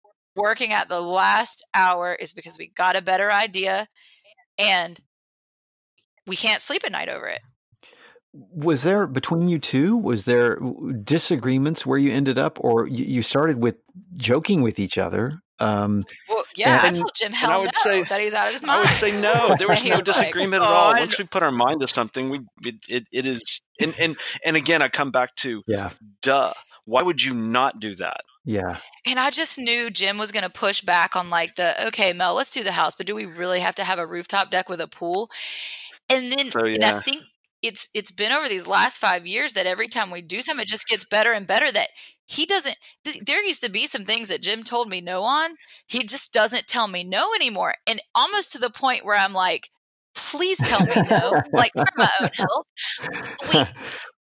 that. working at the last hour is because we got a better idea and we can't sleep at night over it was there between you two was there disagreements where you ended up or you, started with joking with each other um, well, yeah, and, I told Jim hell I would no, say, that he's out of his mind. I would say no. (laughs) There was no disagreement like, at all. Once we put our mind to something, we it, it, it is and and and again, I come back to yeah, duh. Why would you not do that? Yeah. And I just knew Jim was going to push back on like the okay, Mel, let's do the house, but do we really have to have a rooftop deck with a pool? And then So, and I think it's it's been over these last 5 years that every time we do something it just gets better and better that he doesn't th- there used to be some things that Jim told me no on. He just doesn't tell me no anymore. And almost to the point where I'm like, please tell me no, (laughs) like for my own health. We,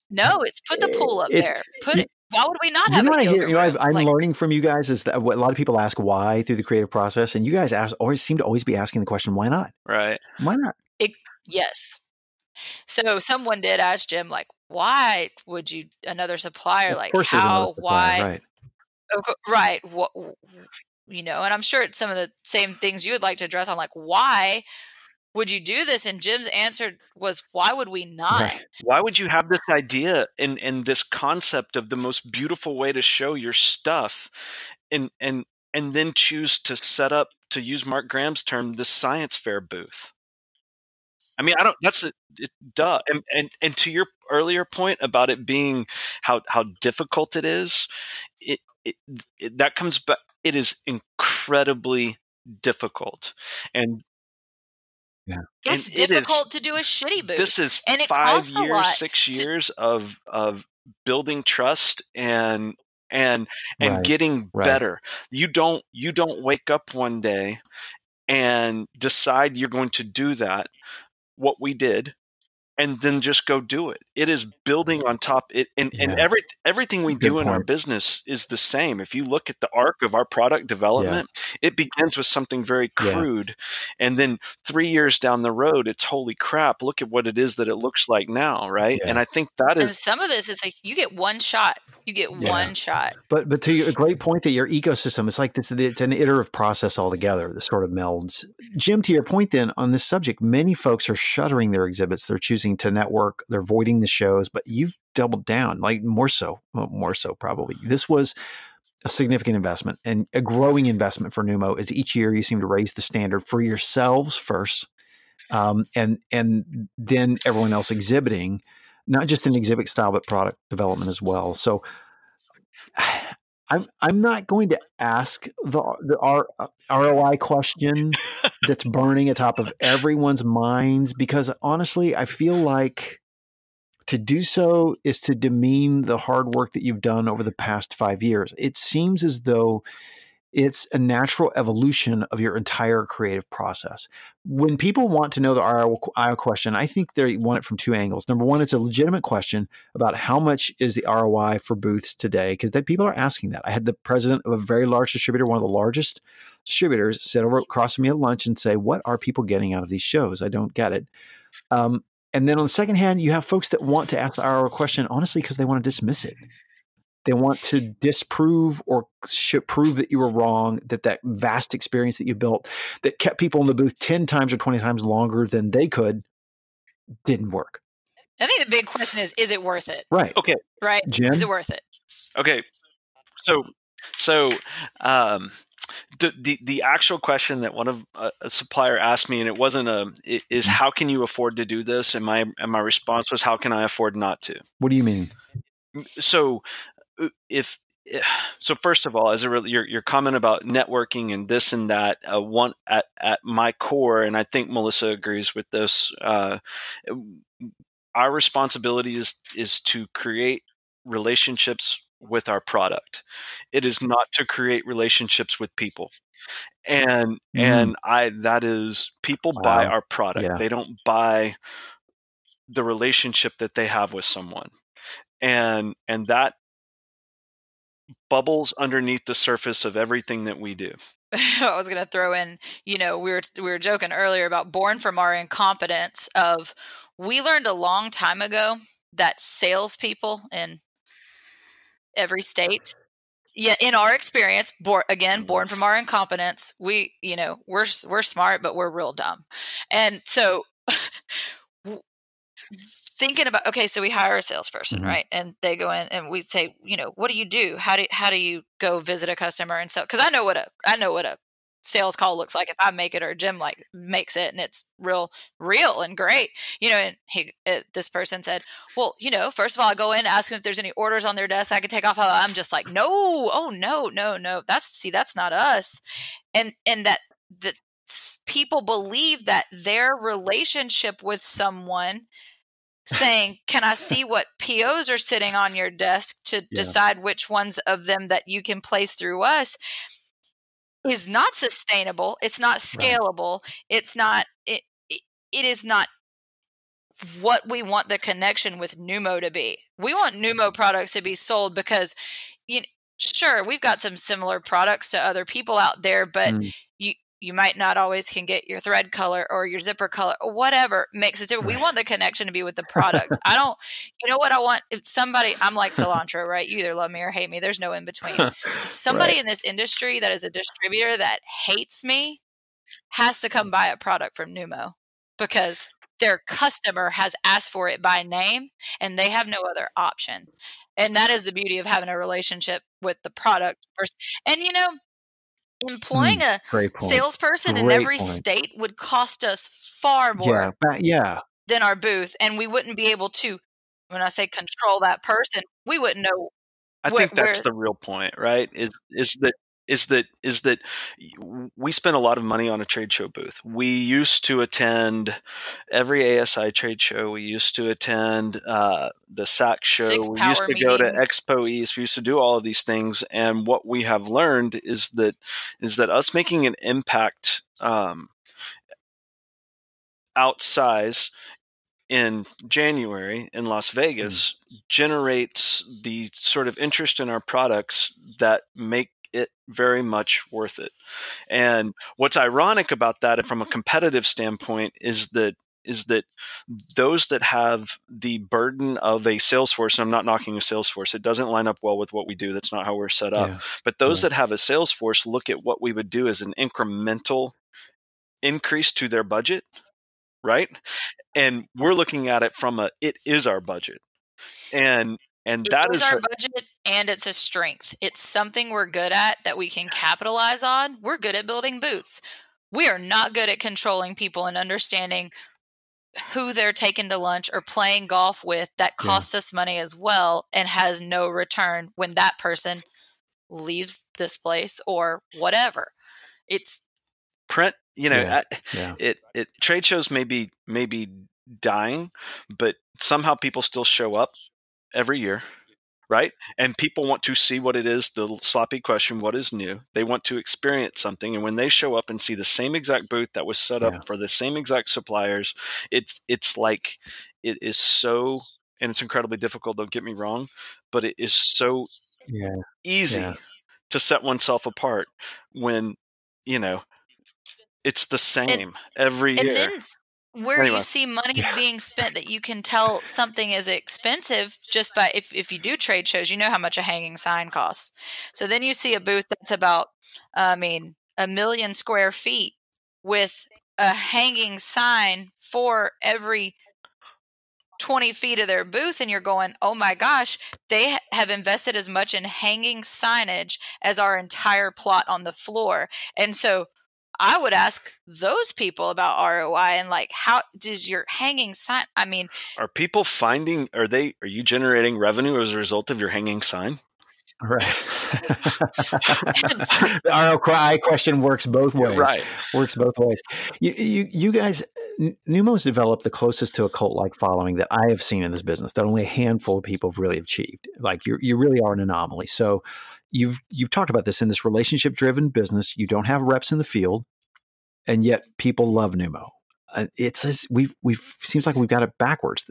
no, it's put the eh, pool up It's- there. Put it. Why would we not you have know a what hear, you know, I've, I'm Like, learning from you guys is that what a lot of people ask why through the creative process, and you guys ask always seem to always be asking the question why not? Right. Why not? It, Yes. So someone did ask Jim, like, why would you another supplier? Like, course there's another how? supplier, Why? Right. Oh, of co- Right. What? You know, and I'm sure it's some of the same things you would like to address on, like, why would you do this? And Jim's answer was, why would we not? Right. Why would you have this idea and and this concept of the most beautiful way to show your stuff and and and then choose to set up to use Mark Graham's term the science fair booth? I mean, I don't that's a it, duh. And, and and to your earlier point about it being how how difficult it is, it, it, it that comes back it is incredibly difficult. And It's And it is- difficult to do a shitty booth. this is And it five costs a years lot six to- years of of building trust and and and Right, getting right. better you don't you don't wake up one day and decide you're going to do that what we did and then just go do it it is building on top it and, and every everything we Good do in our business is the same if you look at the arc of our product development it begins with something very Yeah. crude and then three years down the road it's holy crap look at what it is that it looks like now right Yeah. and i think that is and some of this is like you get one shot. You get Yeah. one shot. But but to a great point that your ecosystem it's like this it's an iterative process altogether. The sort of melds. Jim, to your point then on this subject, many folks are shuttering their exhibits. They're choosing to network. They're voiding the shows. But you've doubled down, like more so, more so probably. This was a significant investment and a growing investment for Numo. As each year you seem to raise the standard for yourselves first, um, and and then everyone else exhibiting, not just in exhibit style but product development as well. So I'm I'm not going to ask the the R, ROI question (laughs) that's burning atop of everyone's minds because honestly, I feel like to do so is to demean the hard work that you've done over the past five years. It seems as though it's a natural evolution of your entire creative process. When people want to know the ROI question, I think they want it from two angles. Number one, it's a legitimate question about how much is the ROI for booths today, because people are asking that. I had the president of a very large distributor, one of the largest distributors, sit over across from me at lunch and say, "What are people getting out of these shows? I don't get it." Um, and then on the second hand, you have folks that want to ask the ROI question honestly because they want to dismiss it. They want to disprove or sh- prove that you were wrong, that that vast experience that you built that kept people in the booth 10 times or 20 times longer than they could didn't work. I think the big question is: Is it worth it? Right. okay Right? Jim? Is it worth it? okay so so um the, the the actual question that one of a, a supplier asked me and it wasn't a, is how can you afford to do this and my and my response was how can i afford not to What do you mean? so uh, if so first of all as a re- your your comment about networking and this and that uh, one at at my core and I think Melissa agrees with this uh, our responsibility is is to create relationships with our product. It is not to create relationships with people. And Mm. and I that is people buy our product. Yeah. they don't buy the relationship that they have with someone. And and that bubbles underneath the surface of everything that we do (laughs) I was going to throw in, you know, we were we were joking earlier about born from our incompetence of we learned a long time ago that salespeople in every state, yeah, in our experience, born again, mm-hmm. born from our incompetence, we, you know, we're we're smart, but we're real dumb, and so. (laughs) Thinking about okay, so we hire a salesperson, Mhm. right? And they go in and we say, you know, what do you do? How do how do you go visit a customer and sell? Because I know what a I know what a sales call looks like if I make it or Jim like makes it and it's real real and great. You know, and he it, uh, this person said, "Well, you know, first of all, I go in ask them if there's any orders on their desk I could take off." I'm just like, "No. Oh, no, no, no. That's see, that's not us." And and that that people believe that their relationship with someone saying, Can I see what POs are sitting on your desk to (laughs) yeah. decide which ones of them that you can place through us? is not sustainable. It's not scalable. Right. It's not, it, it, it is not what we want the connection with Numo to be. We want Numo products to be sold because you know, sure, we've got some similar products to other people out there, but mm. you you might not always can get your thread color or your zipper color or whatever makes it different. Right. We want the connection to be with the product. I don't, you know what I want? If somebody, I'm like cilantro, right? You either love me or hate me. There's no in between. (laughs) Somebody right. in this industry that is a distributor that hates me has to come buy a product from Numo because their customer has asked for it by name and they have no other option. And that is the beauty of having a relationship with the product. And you know, employing mm, a salesperson great in every point. state would cost us far more yeah, yeah. than our booth and we wouldn't be able to when i say control that person we wouldn't know i wh- think that's the real point right is is that is that is that we spend a lot of money on a trade show booth. We used to attend every ASI trade show. We used to attend uh, the SAAC show. Six we used to meetings. go to Expo East. We used to do all of these things. And what we have learned is that is that us making an impact um, outsize in January in Las Vegas mm. generates the sort of interest in our products that make it very much worth it. And what's ironic about that from a mm-hmm. competitive standpoint is that is that those that have the burden of a Salesforce, and I'm not knocking a Salesforce, it doesn't line up well with what we do. That's not how we're set up. Yeah. But those yeah. that have a Salesforce look at what we would do as an incremental increase to their budget, right? And we're looking at it from a it is our budget. And and it that is our budget and it's a strength it's something we're good at that we can capitalize on we're good at building booths we are not good at controlling people and understanding who they're taking to lunch or playing golf with that costs yeah. us money as well and has no return when that person leaves this place or whatever it's print you know yeah. Yeah. it it trade shows may be may be dying but somehow people still show up every year, right? And people want to see what it is the sloppy question, what is new? They want to experience something. And when they show up and see the same exact booth that was set up yeah. for the same exact suppliers, it's it's like it is so and it's incredibly difficult, don't get me wrong, but it is so yeah. easy yeah. to set oneself apart when, you know, it's the same and, every year. Then, where anyway. you see money yeah. being spent that you can tell something is expensive just by if, if you do trade shows you know how much a hanging sign costs so then you see a booth that's about i mean a million square feet with a hanging sign for every 20 feet of their booth and you're going oh my gosh they have invested as much in hanging signage as our entire plot on the floor and so I would ask those people about ROI and like how does your hanging sign I mean are people finding are they are you generating revenue as a result of your hanging sign? Right. (laughs) the ROI question works both ways. Right. Works both ways. You, you, you guys, Numo's developed the closest to a cult like following that I have seen in this business that only a handful of people have really achieved. Like you you really are an anomaly. So you've you've talked about this in this relationship driven business. You don't have reps in the field, and yet people love Numo. Uh, it says we've we've seems like we've got it backwards.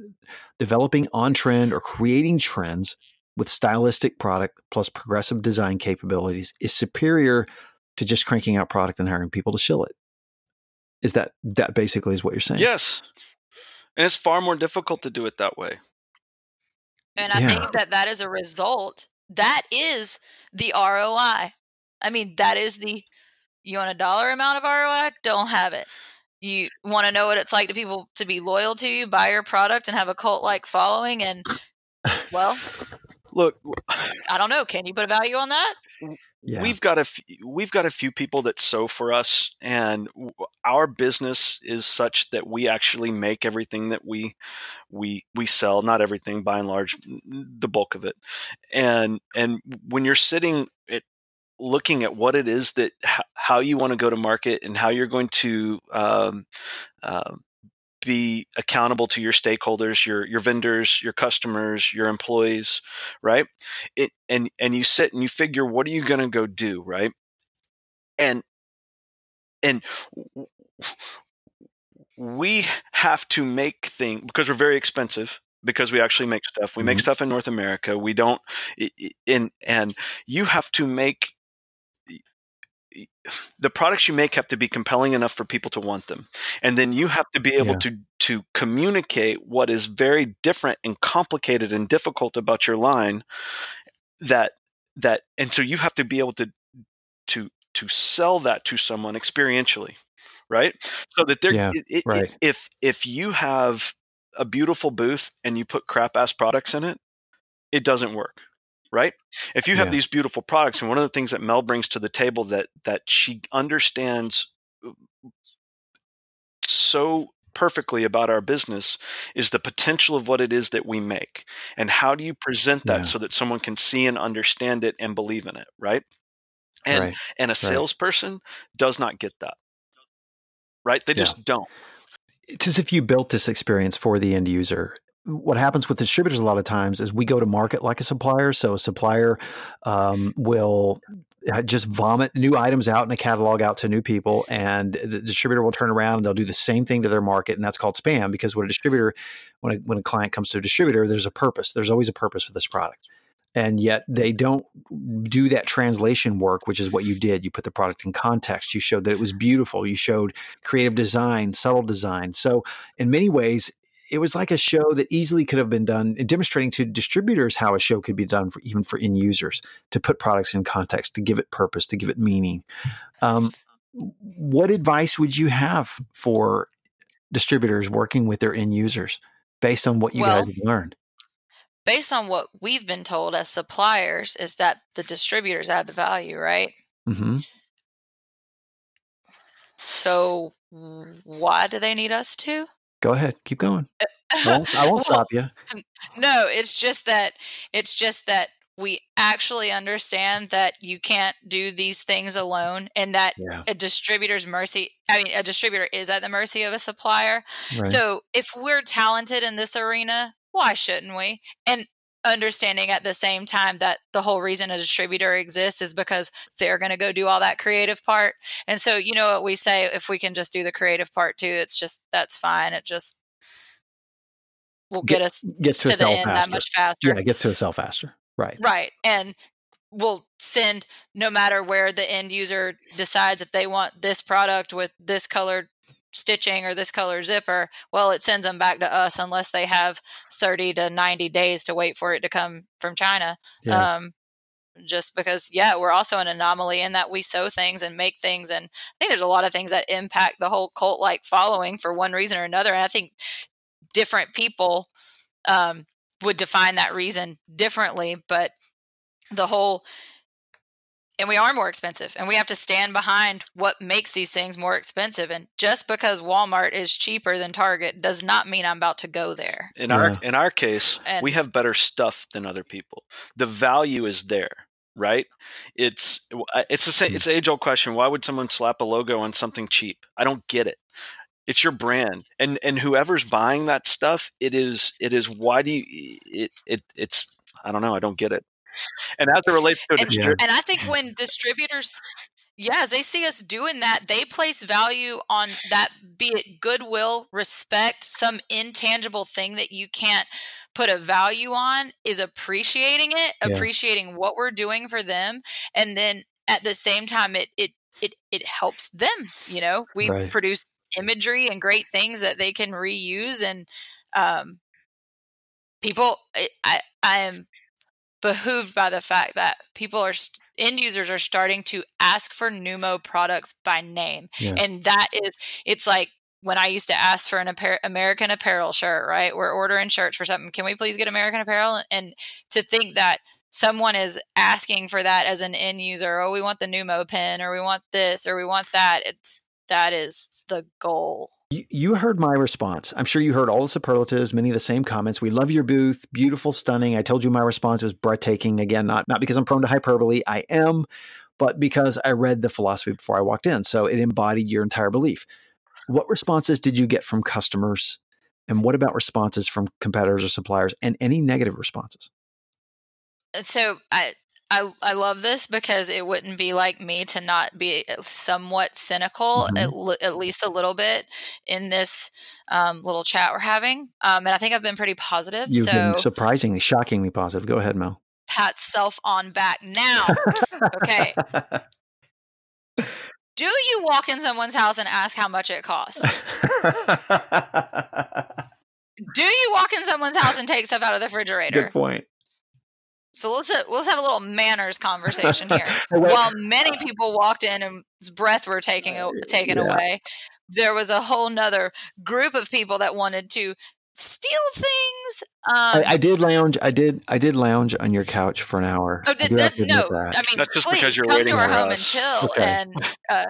Developing on trend or creating trends with stylistic product plus progressive design capabilities is superior to just cranking out product and hiring people to shill it. Is that that basically is what you're saying? Yes, and it's far more difficult to do it that way. And I yeah. think that that is a result that is the ROI. I mean, that is the you want a dollar amount of ROI? Don't have it. You want to know what it's like to people to be loyal to you, buy your product, and have a cult like following, and well, (laughs) look, I don't know. Can you put a value on that? Yeah. we've got a f- we've got a few people that sew for us, and our business is such that we actually make everything that we we we sell. Not everything, by and large, the bulk of it. And and when you're sitting at looking at what it is that how you want to go to market and how you're going to um, uh, be accountable to your stakeholders, your your vendors, your customers, your employees, right? It, and and you sit and you figure what are you going to go do, right? And and we have to make things because we're very expensive because we actually make stuff. We mm-hmm. make stuff in North America. We don't in and you have to make the products you make have to be compelling enough for people to want them and then you have to be able yeah. to to communicate what is very different and complicated and difficult about your line that that and so you have to be able to to to sell that to someone experientially right so that they're yeah, it, right. if if you have a beautiful booth and you put crap ass products in it it doesn't work right? If you have yeah. these beautiful products, and one of the things that Mel brings to the table that that she understands uh, so perfectly about our business is the potential of what it is that we make and how do you present that yeah. so that someone can see and understand it and believe in it right and right. and a salesperson right. does not get that right they yeah. just don't it's as if you built this experience for the end user what happens with distributors a lot of times is we go to market like a supplier. So a supplier um, will just vomit new items out in a catalog out to new people, and the distributor will turn around and they'll do the same thing to their market, and that's called spam. Because when a distributor, when a, when a client comes to a distributor, there's a purpose. There's always a purpose for this product and yet they don't do that translation work which is what you did you put the product in context you showed that it was beautiful you showed creative design subtle design so in many ways it was like a show that easily could have been done, demonstrating to distributors how a show could be done for even for end users to put products in context, to give it purpose, to give it meaning. Um, what advice would you have for distributors working with their end users based on what you well, guys have learned? Based on what we've been told as suppliers, is that the distributors add the value, right? Mm-hmm. So, why do they need us to? Go ahead. Keep going. I won't, I (laughs) won't well, stop you. No, it's just that it's just that we actually understand that you can't do these things alone and that yeah. a distributor's mercy i mean a distributor is at the mercy of a supplier right. so if we're talented in this arena why shouldn't we and understanding at the same time that the whole reason a distributor exists is because they're going to go do all that creative part. And so, you know what we say if we can just do the creative part too, it's just that's fine. It just will get, get us gets to, to the end faster. that much faster. Yeah, it gets to itself faster. Right. Right. And we'll send no matter where the end user decides if they want this product with this colored stitching or this color zipper, well, it sends them back to us unless they have 30 to 90 days to wait for it to come from China. Yeah. Um, just because, yeah, we're also an anomaly in that we sew things and make things. And I think there's a lot of things that impact the whole cult like following for one reason or another. And I think different people um, would define that reason differently. But the whole and we are more expensive and we have to stand behind what makes these things more expensive and just because Walmart is cheaper than Target does not mean I'm about to go there. In yeah. our in our case, and, we have better stuff than other people. The value is there, right? It's it's the same it's age old question, why would someone slap a logo on something cheap? I don't get it. It's your brand. And and whoever's buying that stuff, it is it is why do you it, it it's I don't know, I don't get it and as it relates to and, distributor, and I think when distributors yeah, as they see us doing that, they place value on that, be it goodwill, respect, some intangible thing that you can't put a value on, is appreciating it, yeah. appreciating what we're doing for them. And then at the same time, it, it, it, it helps them. You know, we right. produce imagery and great things that they can reuse. And um, people, I, I am behooved by the fact that people are st- end users are starting to ask for Numo products by name, yeah. and that is it's like when I used to ask for an American Apparel shirt, right? We're ordering shirts for something. Can we please get American Apparel? And to think that someone is asking for that as an end user, oh, we want the Numo pen, or we want this, or we want that. It's that is the goal. You, heard my response. I'm sure you heard all the superlatives, many of the same comments. We love your booth, beautiful, stunning. I told you my response was breathtaking. Again, not not because I'm prone to hyperbole. I am, but because I read the philosophy before I walked in, so it embodied your entire belief. What responses did you get from customers? And what about responses from competitors or suppliers and any negative responses? Uh, so I I, I love this because it wouldn't be like me to not be somewhat cynical, mm-hmm. at, at, least a little bit, in this um, little chat we're having. Um, and I think I've been pretty positive. You've so been surprisingly, shockingly positive. Go ahead, Mel. Pat self on back now. okay. (laughs) Do you walk in someone's house and ask how much it costs? (laughs) Do you walk in someone's house and take stuff out of the refrigerator? Good point. So let's uh, let's have a little manners conversation here. (laughs) While many people walked in and breath were taking taken yeah. away, there was a whole nother group of people that wanted to steal things. Um, I, I, did lounge. I did. I did lounge on your couch for an hour. Oh, did, that, no. That. I mean, That's just please because you're come to our home us. and chill. Okay. And uh,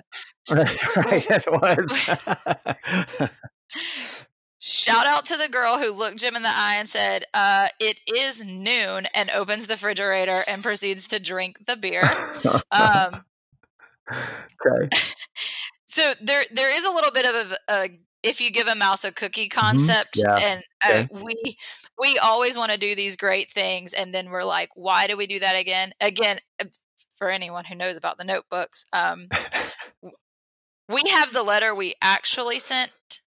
(laughs) right, it was. (laughs) Shout out to the girl who looked Jim in the eye and said, uh, "It is noon," and opens the refrigerator and proceeds to drink the beer. (laughs) Um, okay. (laughs) So there, there is a little bit of a, a if you give a mouse a cookie mm-hmm. concept, mm-hmm. yeah. and uh, we we always want to do these great things, and then we're like, why do we do that again? Again, uh, for anyone who knows about the notebooks, um, we have the letter we actually sent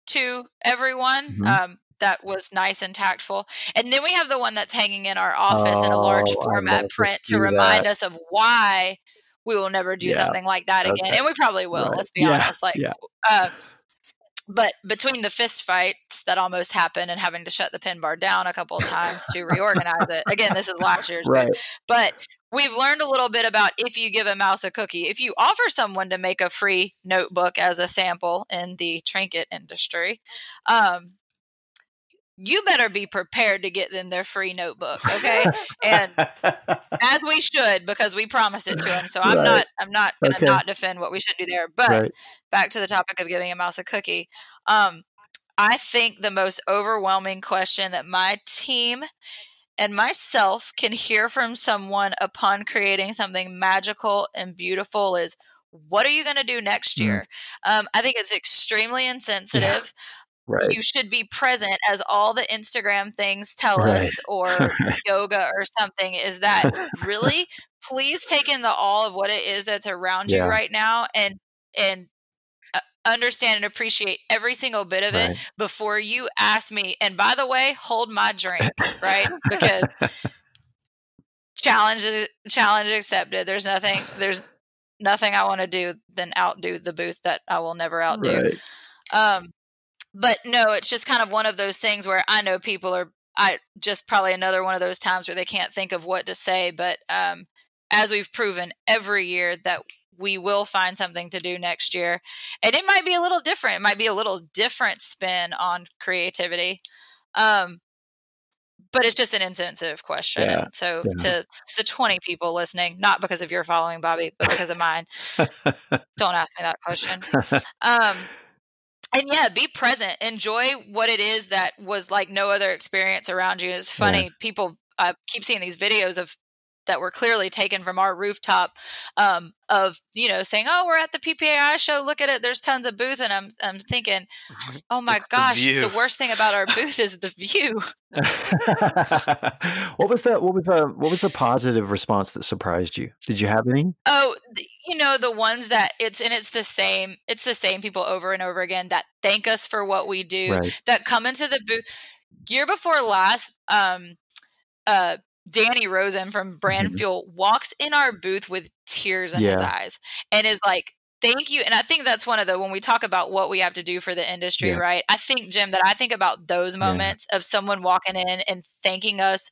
to everyone. Mm-hmm. Um, that was nice and tactful. And then we have the one that's hanging in our office oh, in a large oh, format print to, remind us of why we will never do yeah. something like that again. And we probably will, right. let's be yeah. honest. Like, yeah. uh, but between the fist fights that almost happened and having to shut the pin bar down a couple of times to reorganize it, again, this is last year's, right. but we've learned a little bit about if you give a mouse a cookie. If you offer someone to make a free notebook as a sample in the trinket industry, um, you better be prepared to get them their free notebook, okay? and (laughs) as we should, because we promised it to them. So I'm right. not I'm not gonna okay. not defend what we should do there. But right. back to the topic of giving a mouse a cookie. Um, I think the most overwhelming question that my team and myself can hear from someone upon creating something magical and beautiful is what are you going to do next mm. year? Mm. Um, I think it's extremely insensitive. Yeah. Right. You should be present as all the Instagram things tell right. us, (laughs) or yoga or something. Is that really? Please take in the all of what it is that's around yeah. you right now, and and understand and appreciate every single bit of right. it before you ask me. And by the way, hold my drink, right? Because challenge challenge accepted. There's nothing there's nothing I want to do than outdo the booth that I will never outdo. Right. Um but no, it's just kind of one of those things where I know people are I just probably another one of those times where they can't think of what to say, but um as we've proven every year that we will find something to do next year. And it might be a little different. It might be a little different spin on creativity. Um, but it's just an insensitive question. Yeah, and so yeah. to the 20 people listening, not because of your following, Bobby, but because of mine, (laughs) don't ask me that question. Um, and yeah, be present. Enjoy what it is that was like no other experience around you. It's funny. Yeah. People I keep seeing these videos of that were clearly taken from our rooftop um, of you know saying oh we're at the PPAI show look at it there's tons of booth and I'm I'm thinking oh my it's gosh the, the, worst thing about our booth is the view. (laughs) What was the what was the what was the positive response that surprised you? Did you have any? Oh you know the ones that it's and it's the same it's the same people over and over again that thank us for what we do right. that come into the booth. Year before last um uh Danny Rosen from Brand mm-hmm. Fuel walks in our booth with tears in yeah. his eyes and is like, thank you. And I think that's one of the, when we talk about what we have to do for the industry, yeah. right? I think, Jim, that I think about those moments yeah. of someone walking in and thanking us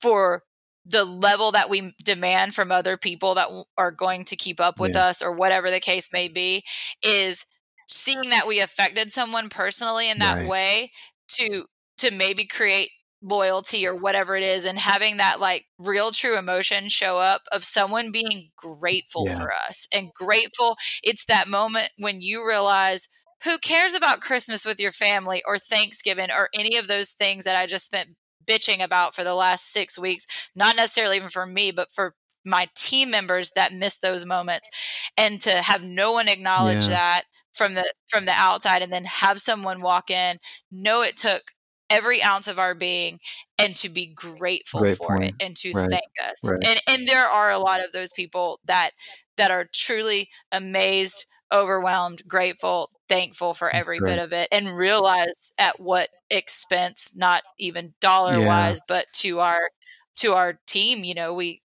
for the level that we demand from other people that are going to keep up with us or whatever the case may be is seeing that we affected someone personally in that right. way to to maybe create loyalty or whatever it is and having that like real true emotion show up of someone being grateful Yeah. for us and grateful it's that moment when you realize who cares about christmas with your family or thanksgiving or any of those things that i just spent bitching about for the last six weeks not necessarily even for me but for my team members that miss those moments and to have no one acknowledge Yeah. that from the from the outside and then have someone walk in know it took every ounce of our being and to be grateful Great for it and to Right. thank us Right. and and there are a lot of those people that that are truly amazed overwhelmed grateful thankful for every bit of it and realize at what expense not even dollar wise but to our to our team you know we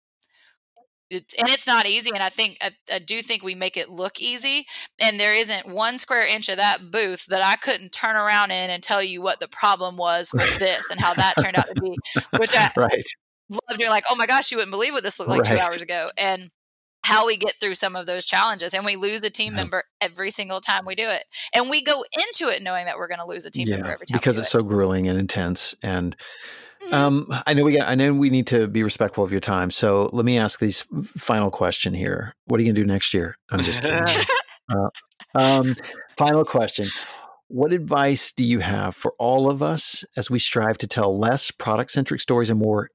it's, and it's not easy and i think I, I do think we make it look easy and there isn't one square inch of that booth that i couldn't turn around in and tell you what the problem was with this and how that turned out to be which i (laughs) right. love doing like oh my gosh you wouldn't believe what this looked like Right. two hours ago and how we get through some of those challenges and we lose a team Yeah. member every single time we do it and we go into it knowing that we're going to lose a team member every time because it's do so grueling and intense. And it. Um, I know we got. I know we need to be respectful of your time. So let me ask these final question here. What are you gonna do next year? I'm just kidding. (laughs) Uh, um, final question. What advice do you have for all of us as we strive to tell less product centric stories and more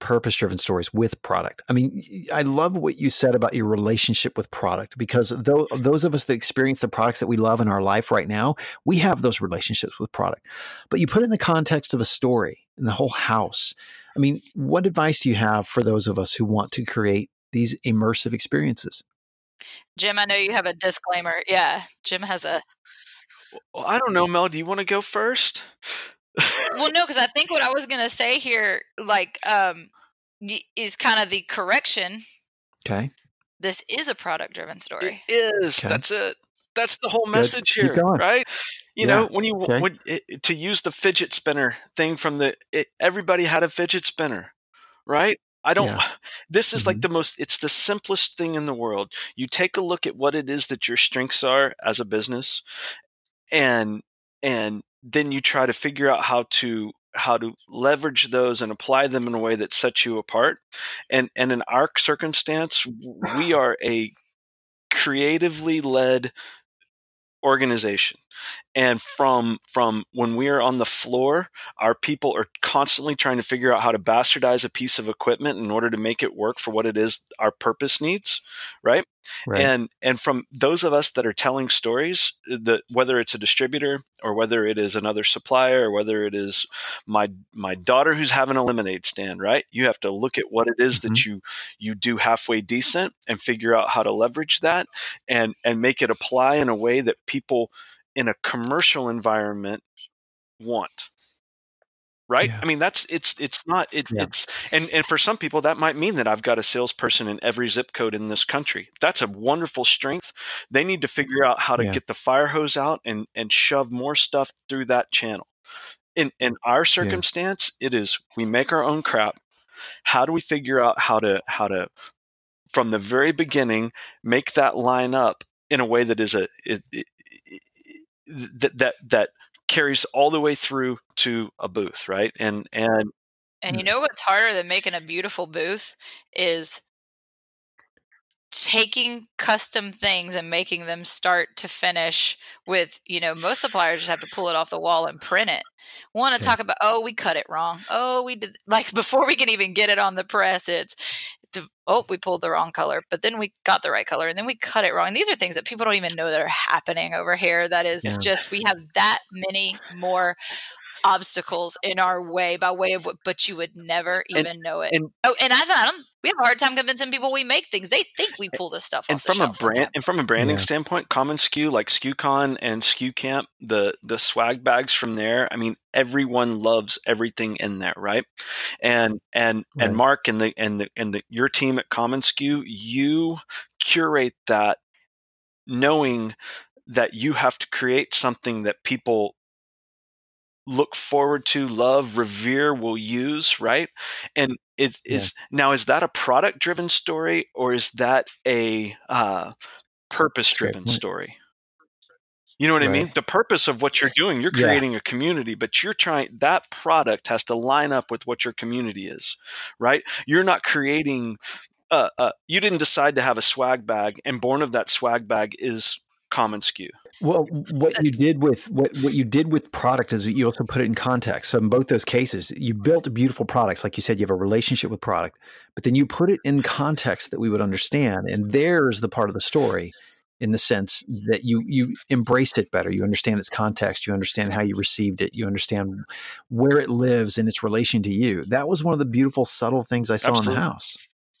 purpose driven stories with product? I mean, I love what you said about your relationship with product because tho- those of us that experience the products that we love in our life right now, we have those relationships with product. But you put it in the context of a story and the whole house. I mean, what advice do you have for those of us who want to create these immersive experiences? jim i know you have a disclaimer yeah jim has a well, I don't know, Mel. Do you want to go first? Well no because i think what i was going to say here like um is kind of the correction Okay. this is a product driven story It is. Okay. That's it. That's the whole message Keep here, right? You Yeah. know, when you Okay. when it, to use the fidget spinner thing from the it, everybody had a fidget spinner, right? I don't. Yeah. (sighs) This is like Mhm. the most. It's the simplest thing in the world. You take a look at what it is that your strengths are as a business, and and then you try to figure out how to how to leverage those and apply them in a way that sets you apart. And and in our circumstance, we (sighs) are a creatively led organization and from from when we are on the floor our people are constantly trying to figure out how to bastardize a piece of equipment in order to make it work for what it is our purpose needs right, Right. and and from those of us that are telling stories uh, that whether it's a distributor or whether it is another supplier or whether it is my my daughter who's having a lemonade stand right? You have to look at what it is that mm-hmm. you you do halfway decent and figure out how to leverage that and and make it apply in a way that people in a commercial environment want right Yeah. i mean that's it's it's not it, Yeah. it's and and for some people that might mean that i've got a salesperson in every zip code in this country that's a wonderful strength they need to figure out how to Yeah. get the fire hose out and and shove more stuff through that channel in in our circumstance it is we make our own crap how do we figure out how to how to from the very beginning make that line up in a way that is a it, that that that carries all the way through to a booth right and and And you mm. know what's harder than making a beautiful booth is taking custom things and making them start to finish with, you know, most suppliers just have to pull it off the wall and print it. Want to Yeah. talk about, oh, we cut it wrong. Oh, we did like (laughs) before we can even get it on the press, it's oh, we pulled the wrong color, but then we got the right color and then we cut it wrong. These are things that people don't even know that are happening over here. That is Yeah. just we have that many more obstacles in our way by way of what but you would never And- even know it. and- oh, and I, I don't we have a hard time convincing people we make things. They think we pull this stuff and off the from a brand sometimes. and from a branding Yeah. standpoint commonsku like SKUCON and SKU Camp the the swag bags from there I mean everyone loves everything in there right and and Right. and Mark and the and the and the your team at commonsku, you curate that knowing that you have to create something that people look forward to love revere will use right and it Yeah. is now is that a product driven story or is that a uh, purpose driven story You know what Right. I mean? The purpose of what you're doing, you're Yeah. creating a community, but you're trying that product has to line up with what your community is, right? You're not creating uh, uh you didn't decide to have a swag bag and born of that swag bag is commonsku. Well, what you did with what what you did with product is you also put it in context. So in both those cases, you built beautiful products, like you said, you have a relationship with product, but then you put it in context that we would understand, and there's the part of the story, in the sense that you you embraced it better. You understand its context. You understand how you received it. You understand where it lives in its relation to you. That was one of the beautiful, subtle things I saw in the house.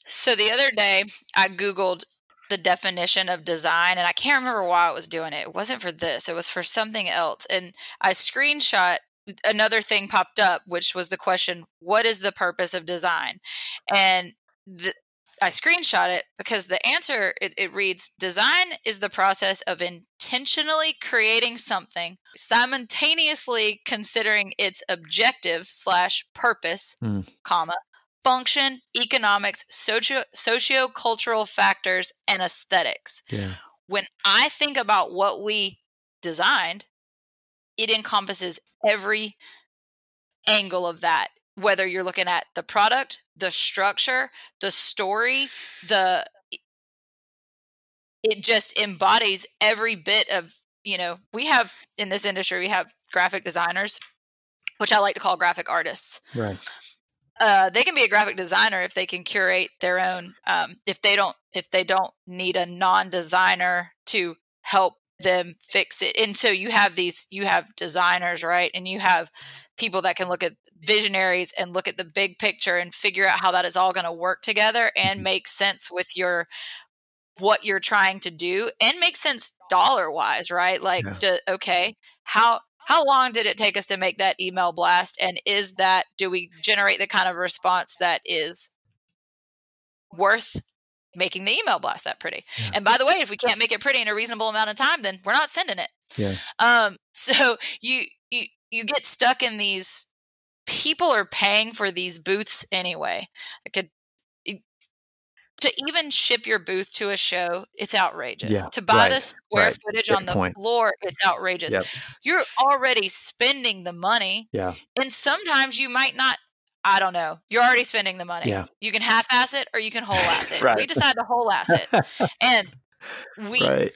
So the other day, I Googled the definition of design, and I can't remember why I was doing it. It wasn't for this, it was for something else. And I screenshot another thing popped up, which was the question What is the purpose of design? And the, I screenshot it because the answer it, it reads Design is the process of intentionally creating something, simultaneously considering its objective slash purpose, Hmm. comma, function, economics, socio socio-cultural factors, and aesthetics. Yeah. When I think about what we designed, it encompasses every angle of that. Whether you're looking at the product, the structure, the story, the it just embodies every bit of you know we have in this industry we have graphic designers which i like to call graphic artists Right. Uh, they can be a graphic designer if they can curate their own um, if they don't if they don't need a non-designer to help them fix it and so you have these you have designers right and you have people that can look at visionaries and look at the big picture and figure out how that is all going to work together and Mhm. make sense with your what you're trying to do and make sense dollar wise right like Yeah. do, okay how how long did it take us to make that email blast and is that do we generate the kind of response that is worth making the email blast that pretty Yeah. and by the way if we can't make it pretty in a reasonable amount of time then we're not sending it Yeah. um (laughs) so you you you get stuck in these people are paying for these booths anyway i could to even ship your booth to a show it's outrageous Yeah, to buy the square right. footage on the point. floor it's outrageous Yep. you're already spending the money Yeah. and sometimes you might not i don't know you're already spending the money Yeah. you can half-ass it or you can whole-ass (laughs) it we Right. decided to whole-ass it and (laughs) we right.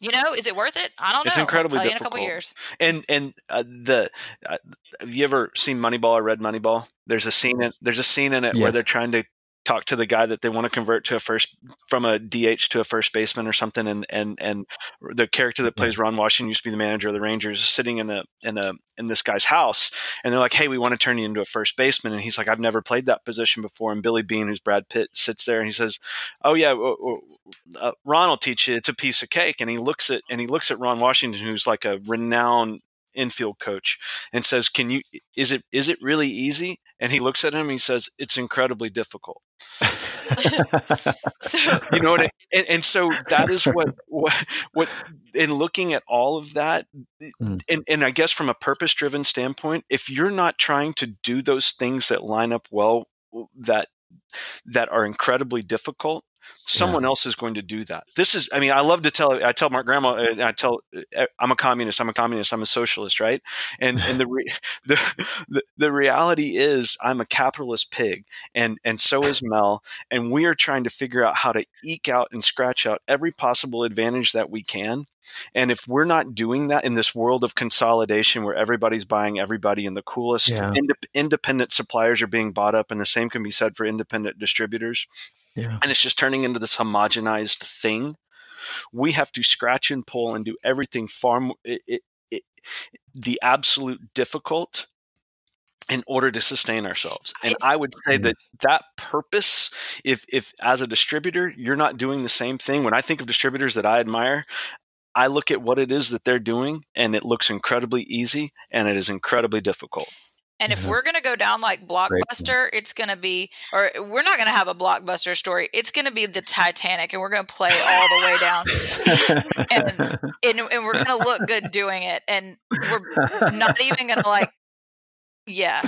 you know is it worth it i don't It's know It's incredibly you in a couple difficult. years And and uh, the uh, have you ever seen Moneyball or read Moneyball? There's a scene in there's a scene in it where they're trying to talk to the guy that they want to convert to a first from a DH to a first baseman or something and and and the character that plays Ron Washington used to be the manager of the Rangers sitting in a in a in this guy's house and they're like hey we want to turn you into a first baseman and he's like I've never played that position before and Billy Beane who's Brad Pitt sits there and he says oh yeah uh, Ron will teach you it's a piece of cake and he looks at and he looks at Ron Washington who's like a renowned infield coach and says can you is it is it really easy? And he looks at him and he says it's incredibly difficult (laughs) so you know what I, and, and so that is what what what in looking at all of that Mm. and, and i guess from a purpose driven standpoint if you're not trying to do those things that line up well that that are incredibly difficult someone else is going to do that. This is i mean i love to tell i tell my grandma i tell uh, i'm a communist i'm a communist i'm a socialist right? And and the re, (laughs) the, the the reality is i'm a capitalist pig and and so is mel and we are trying to figure out how to eke out and scratch out every possible advantage that we can. And if we're not doing that in this world of consolidation where everybody's buying everybody and the coolest Yeah. indep- independent suppliers are being bought up and the same can be said for independent distributors yeah. and it's just turning into this homogenized thing. We have to scratch and pull and do everything far more it, it, it, the absolute difficult in order to sustain ourselves. And i would say mm-hmm. that that purpose if if as a distributor you're not doing the same thing. When i think of distributors that i admire i look at what it is that they're doing and it looks incredibly easy and it is incredibly difficult And if we're going to go down like. Blockbuster, it's going to be, or we're not going to have a Blockbuster story. It's going to be the Titanic, and we're going to play all the way down, (laughs) and, (laughs) and, and we're going to look good doing it. And we're not even going to like, yeah,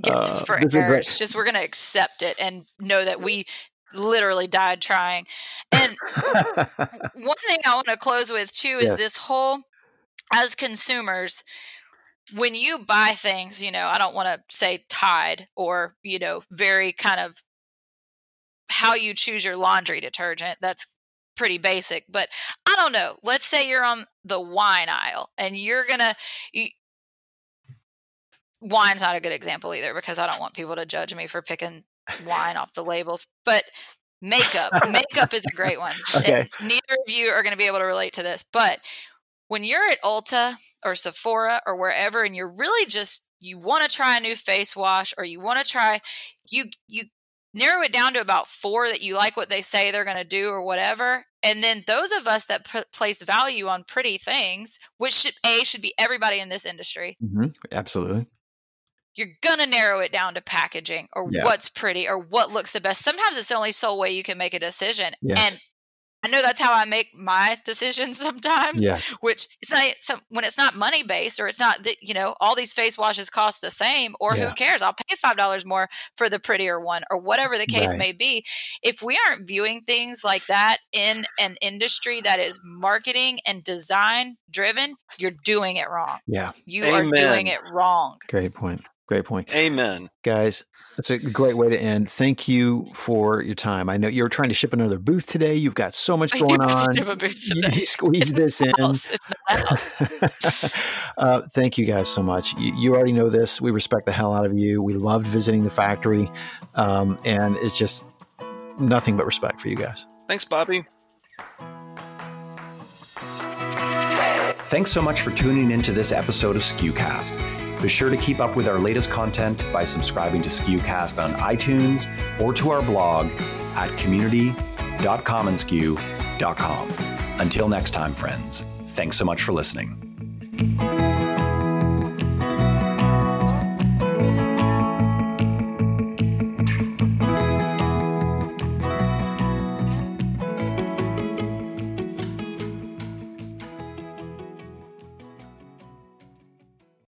get Uh, this for air. It's just we're going to accept it and know that we literally died trying. And one thing I want to close with too is this whole as consumers when you buy things, you know, I don't want to say Tide or, you know, very kind of how you choose your laundry detergent. That's pretty basic, but I don't know. Let's say you're on the wine aisle and you're going to wine's not a good example either because I don't want people to judge me for picking wine off the labels, but makeup. makeup is a great one. (laughs) Okay. And neither of you are going to be able to relate to this, but when you're at Ulta or Sephora or wherever and you're really just you want to try a new face wash or you want to try you you narrow it down to about four that you like what they say they're going to do or whatever and then those of us that p- place value on pretty things which should a should be everybody in this industry mm-hmm. absolutely you're gonna narrow it down to packaging or yeah. what's pretty or what looks the best sometimes it's the only sole way you can make a decision yes. and I know that's how I make my (laughs) decisions sometimes. Yeah. Which it's not some, when it's not money based or it's not that you know all these face washes cost the same or yeah. who cares? I'll pay five dollars more for the prettier one or whatever the case right. may be. If we aren't viewing things like that in an industry that is marketing and design driven, you're doing it wrong. Yeah. You Amen. are doing it wrong. Great point. Great point. Amen. Guys, that's a great way to end. Thank you for your time. I know you're trying to ship another booth today. You've got so much (laughs) going on. Ship a booth today. You squeeze this in. (laughs) uh, thank you guys so much. You, you, already know this. We respect the hell out of you. We loved visiting the factory. Um, and it's just nothing but respect for you guys. Thanks, Bobby. Thanks so much for tuning into this episode of SKUcast. Be sure to keep up with our latest content by subscribing to SKUcast on iTunes or to our blog at community.commonsku.com. Until next time, friends, thanks so much for listening.